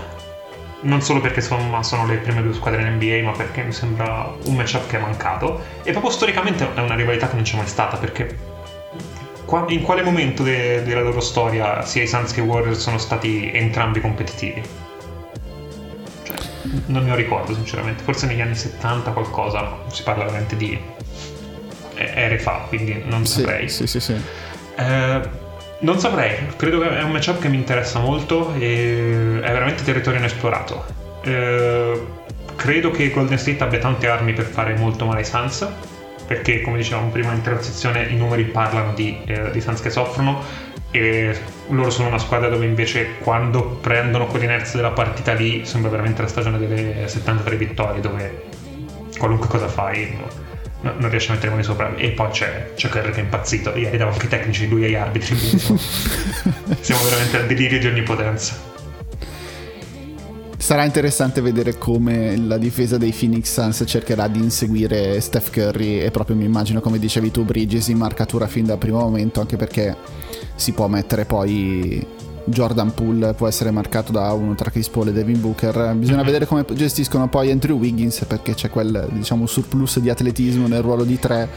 non solo perché sono, sono le prime due squadre in NBA, ma perché mi sembra un matchup che è mancato e proprio storicamente è una rivalità che non c'è mai stata perché in quale momento de- della loro storia sia i Suns che i Warriors sono stati entrambi competitivi? Cioè, non ne ricordo sinceramente, forse negli anni 70 qualcosa, ma si parla veramente di ere fa, quindi non sì, saprei. Sì, sì, sì. Eh, non saprei, credo che è un matchup che mi interessa molto e è veramente territorio inesplorato. Eh, credo che Golden State abbia tante armi per fare molto male ai Suns, perché come dicevamo prima in transizione i numeri parlano di, eh, di Suns che soffrono e loro sono una squadra dove invece quando prendono quell'inerzia della partita lì sembra veramente la stagione delle 73 vittorie dove qualunque cosa fai no, non riesce a mettere mani sopra. E poi c'è, c'è Kerr che è impazzito. Ieri dava anche i tecnici, lui e gli arbitri. Siamo, veramente al delirio di onnipotenza. Sarà interessante vedere come la difesa dei Phoenix Suns cercherà di inseguire Steph Curry e proprio mi immagino come dicevi tu Bridges in marcatura fin dal primo momento anche perché si può mettere poi Jordan Poole può essere marcato da uno tra Chris Paul e Devin Booker. Bisogna vedere come gestiscono poi Andrew Wiggins perché c'è quel diciamo, surplus di atletismo nel ruolo di tre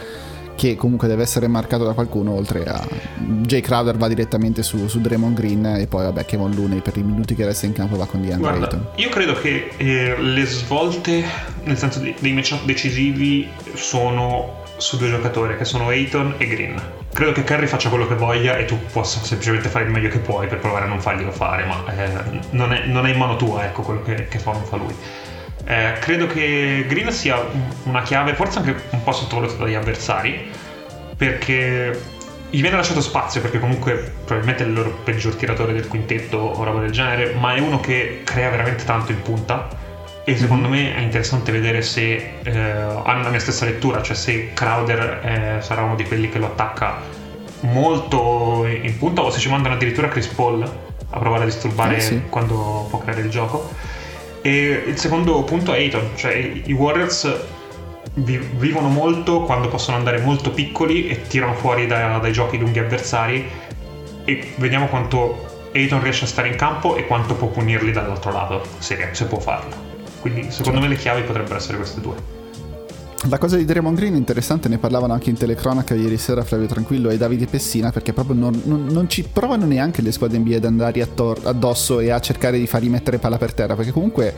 che comunque deve essere marcato da qualcuno oltre a Jay Crowder va direttamente su, su Draymond Green e poi vabbè Kevin Looney per i minuti che resta in campo va con DeAndre Guarda, Ayton io credo che eh, le svolte nel senso dei matchup decisivi sono su due giocatori che sono Ayton e Green. Credo che Curry faccia quello che voglia e tu possa semplicemente fare il meglio che puoi per provare a non farglielo fare, ma eh, non, è, non, è, in mano tua ecco quello che, che fa non fa lui. Eh, credo che Green sia una chiave, forse anche un po' sottovalutata dagli avversari, perché gli viene lasciato spazio perché comunque probabilmente è il loro peggior tiratore del quintetto o roba del genere, ma è uno che crea veramente tanto in punta e secondo me è interessante vedere se eh, hanno la mia stessa lettura, cioè se Crowder eh, sarà uno di quelli che lo attacca molto in punta o se ci mandano addirittura Chris Paul a provare a disturbare eh sì. quando può creare il gioco. E il secondo punto è Ayton, cioè i Warriors vi- vivono molto quando possono andare molto piccoli e tirano fuori da, dai giochi lunghi avversari e vediamo quanto Ayton riesce a stare in campo e quanto può punirli dall'altro lato, se, se può farlo. Quindi secondo certo. me le chiavi potrebbero essere queste due. La cosa di Draymond Green è interessante, ne parlavano anche in telecronaca ieri sera Flavio Tranquillo e Davide Pessina perché proprio non, non, non ci provano neanche le squadre NBA ad andare addosso e a cercare di fargli mettere palla per terra perché comunque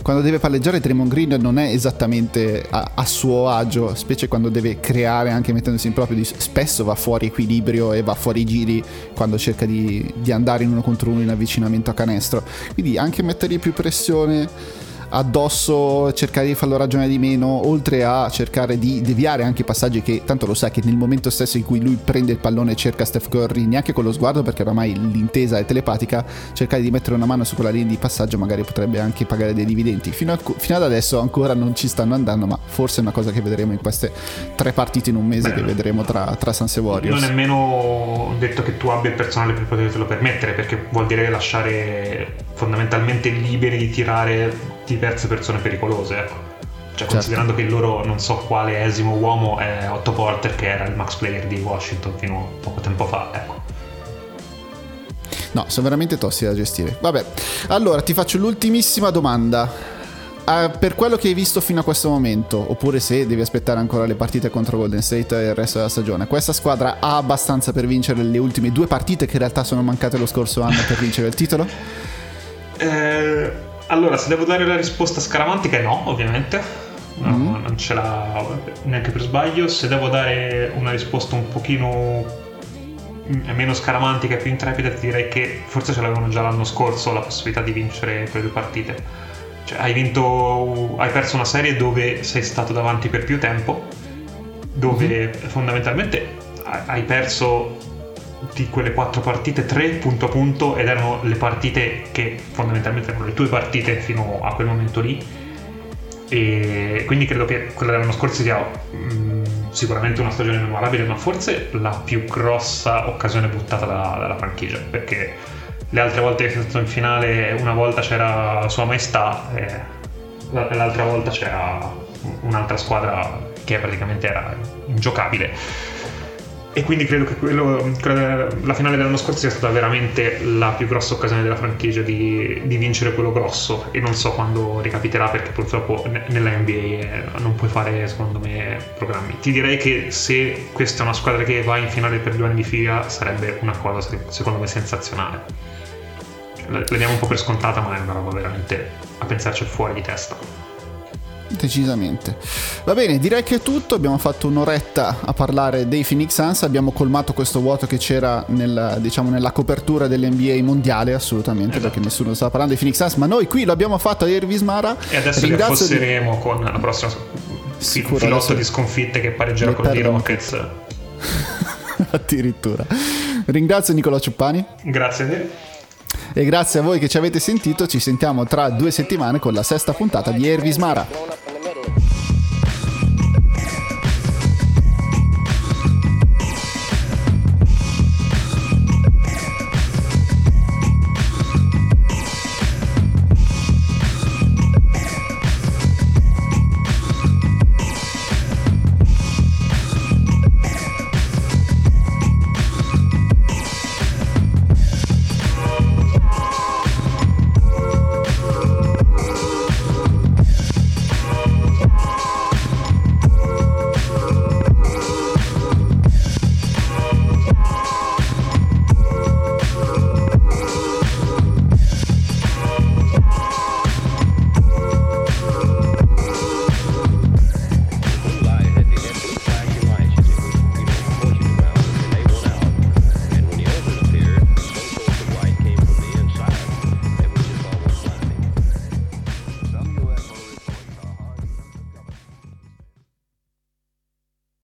quando deve palleggiare Draymond Green non è esattamente a, a, suo agio, specie quando deve creare anche mettendosi in proprio, spesso va fuori equilibrio e va fuori giri quando cerca di, di andare in uno contro uno in avvicinamento a canestro, quindi anche mettergli più pressione addosso, cercare di farlo ragionare di meno, oltre a cercare di deviare anche passaggi che tanto lo sa che nel momento stesso in cui lui prende il pallone e cerca Steph Curry, neanche con lo sguardo perché oramai l'intesa è telepatica, cercare di mettere una mano su quella linea di passaggio magari potrebbe anche pagare dei dividendi. Fino, a, fino ad adesso ancora non ci stanno andando, ma forse è una cosa che vedremo in queste tre partite in un mese Beh, che vedremo tra, tra Sans e Warriors. Non è nemmeno detto che tu abbia il personale per potertelo permettere, perché vuol dire lasciare fondamentalmente liberi di tirare diverse persone pericolose. Ecco. certo. considerando che il loro non so quale esimo uomo è Otto Porter, che era il max player di Washington fino a poco tempo fa, ecco. No, sono veramente tossi da gestire. Vabbè, allora ti faccio l'ultimissima domanda. Uh, per quello che hai visto fino a questo momento, oppure se devi aspettare ancora le partite contro Golden State e il resto della stagione, questa squadra ha abbastanza per vincere le ultime due partite che in realtà sono mancate lo scorso anno per vincere il titolo? Eh, allora, se devo dare la risposta scaramantica, no, ovviamente. No, mm. Non ce l'ha neanche per sbaglio. Se devo dare una risposta un pochino meno scaramantica e più intrepida, ti direi che forse ce l'avevano già l'anno scorso la possibilità di vincere quelle due partite cioè, hai vinto, hai perso una serie dove sei stato davanti per più tempo, dove mm-hmm. fondamentalmente hai perso di quelle quattro partite tre punto a punto ed erano le partite che fondamentalmente erano le tue partite fino a quel momento lì. E quindi credo che quella dell'anno scorso sia mh, mm, sicuramente una stagione memorabile ma forse la più grossa occasione buttata da, dalla franchigia perché le altre volte che è stato in finale una volta c'era Sua Maestà e l'altra volta c'era un'altra squadra che praticamente era ingiocabile e quindi credo che quello, la finale dell'anno scorso sia stata veramente la più grossa occasione della franchigia di, di, vincere quello grosso. E non so quando ricapiterà perché purtroppo nella NBA eh, non puoi fare secondo me programmi. Ti direi che se questa è una squadra che va in finale per due anni di fila sarebbe una cosa secondo me sensazionale. La diamo un po' per scontata, ma è una roba veramente a pensarci fuori di testa. Decisamente. Va bene, direi che è tutto. Abbiamo fatto un'oretta a parlare dei Phoenix Suns. Abbiamo colmato questo vuoto che c'era nel, diciamo, nella copertura dell'NBA mondiale, assolutamente, esatto. perché nessuno stava parlando dei Phoenix Suns. Ma noi qui l'abbiamo fatto a Irvis Mara. E adesso li affosseremo di... con la prossima Sicuro, filotto di sconfitte che pareggerà con i Rockets. Addirittura. Ringrazio Nicola Ciuppani. Grazie a te. E grazie a voi che ci avete sentito, ci sentiamo tra due settimane con la sesta puntata di Ervis Mara. you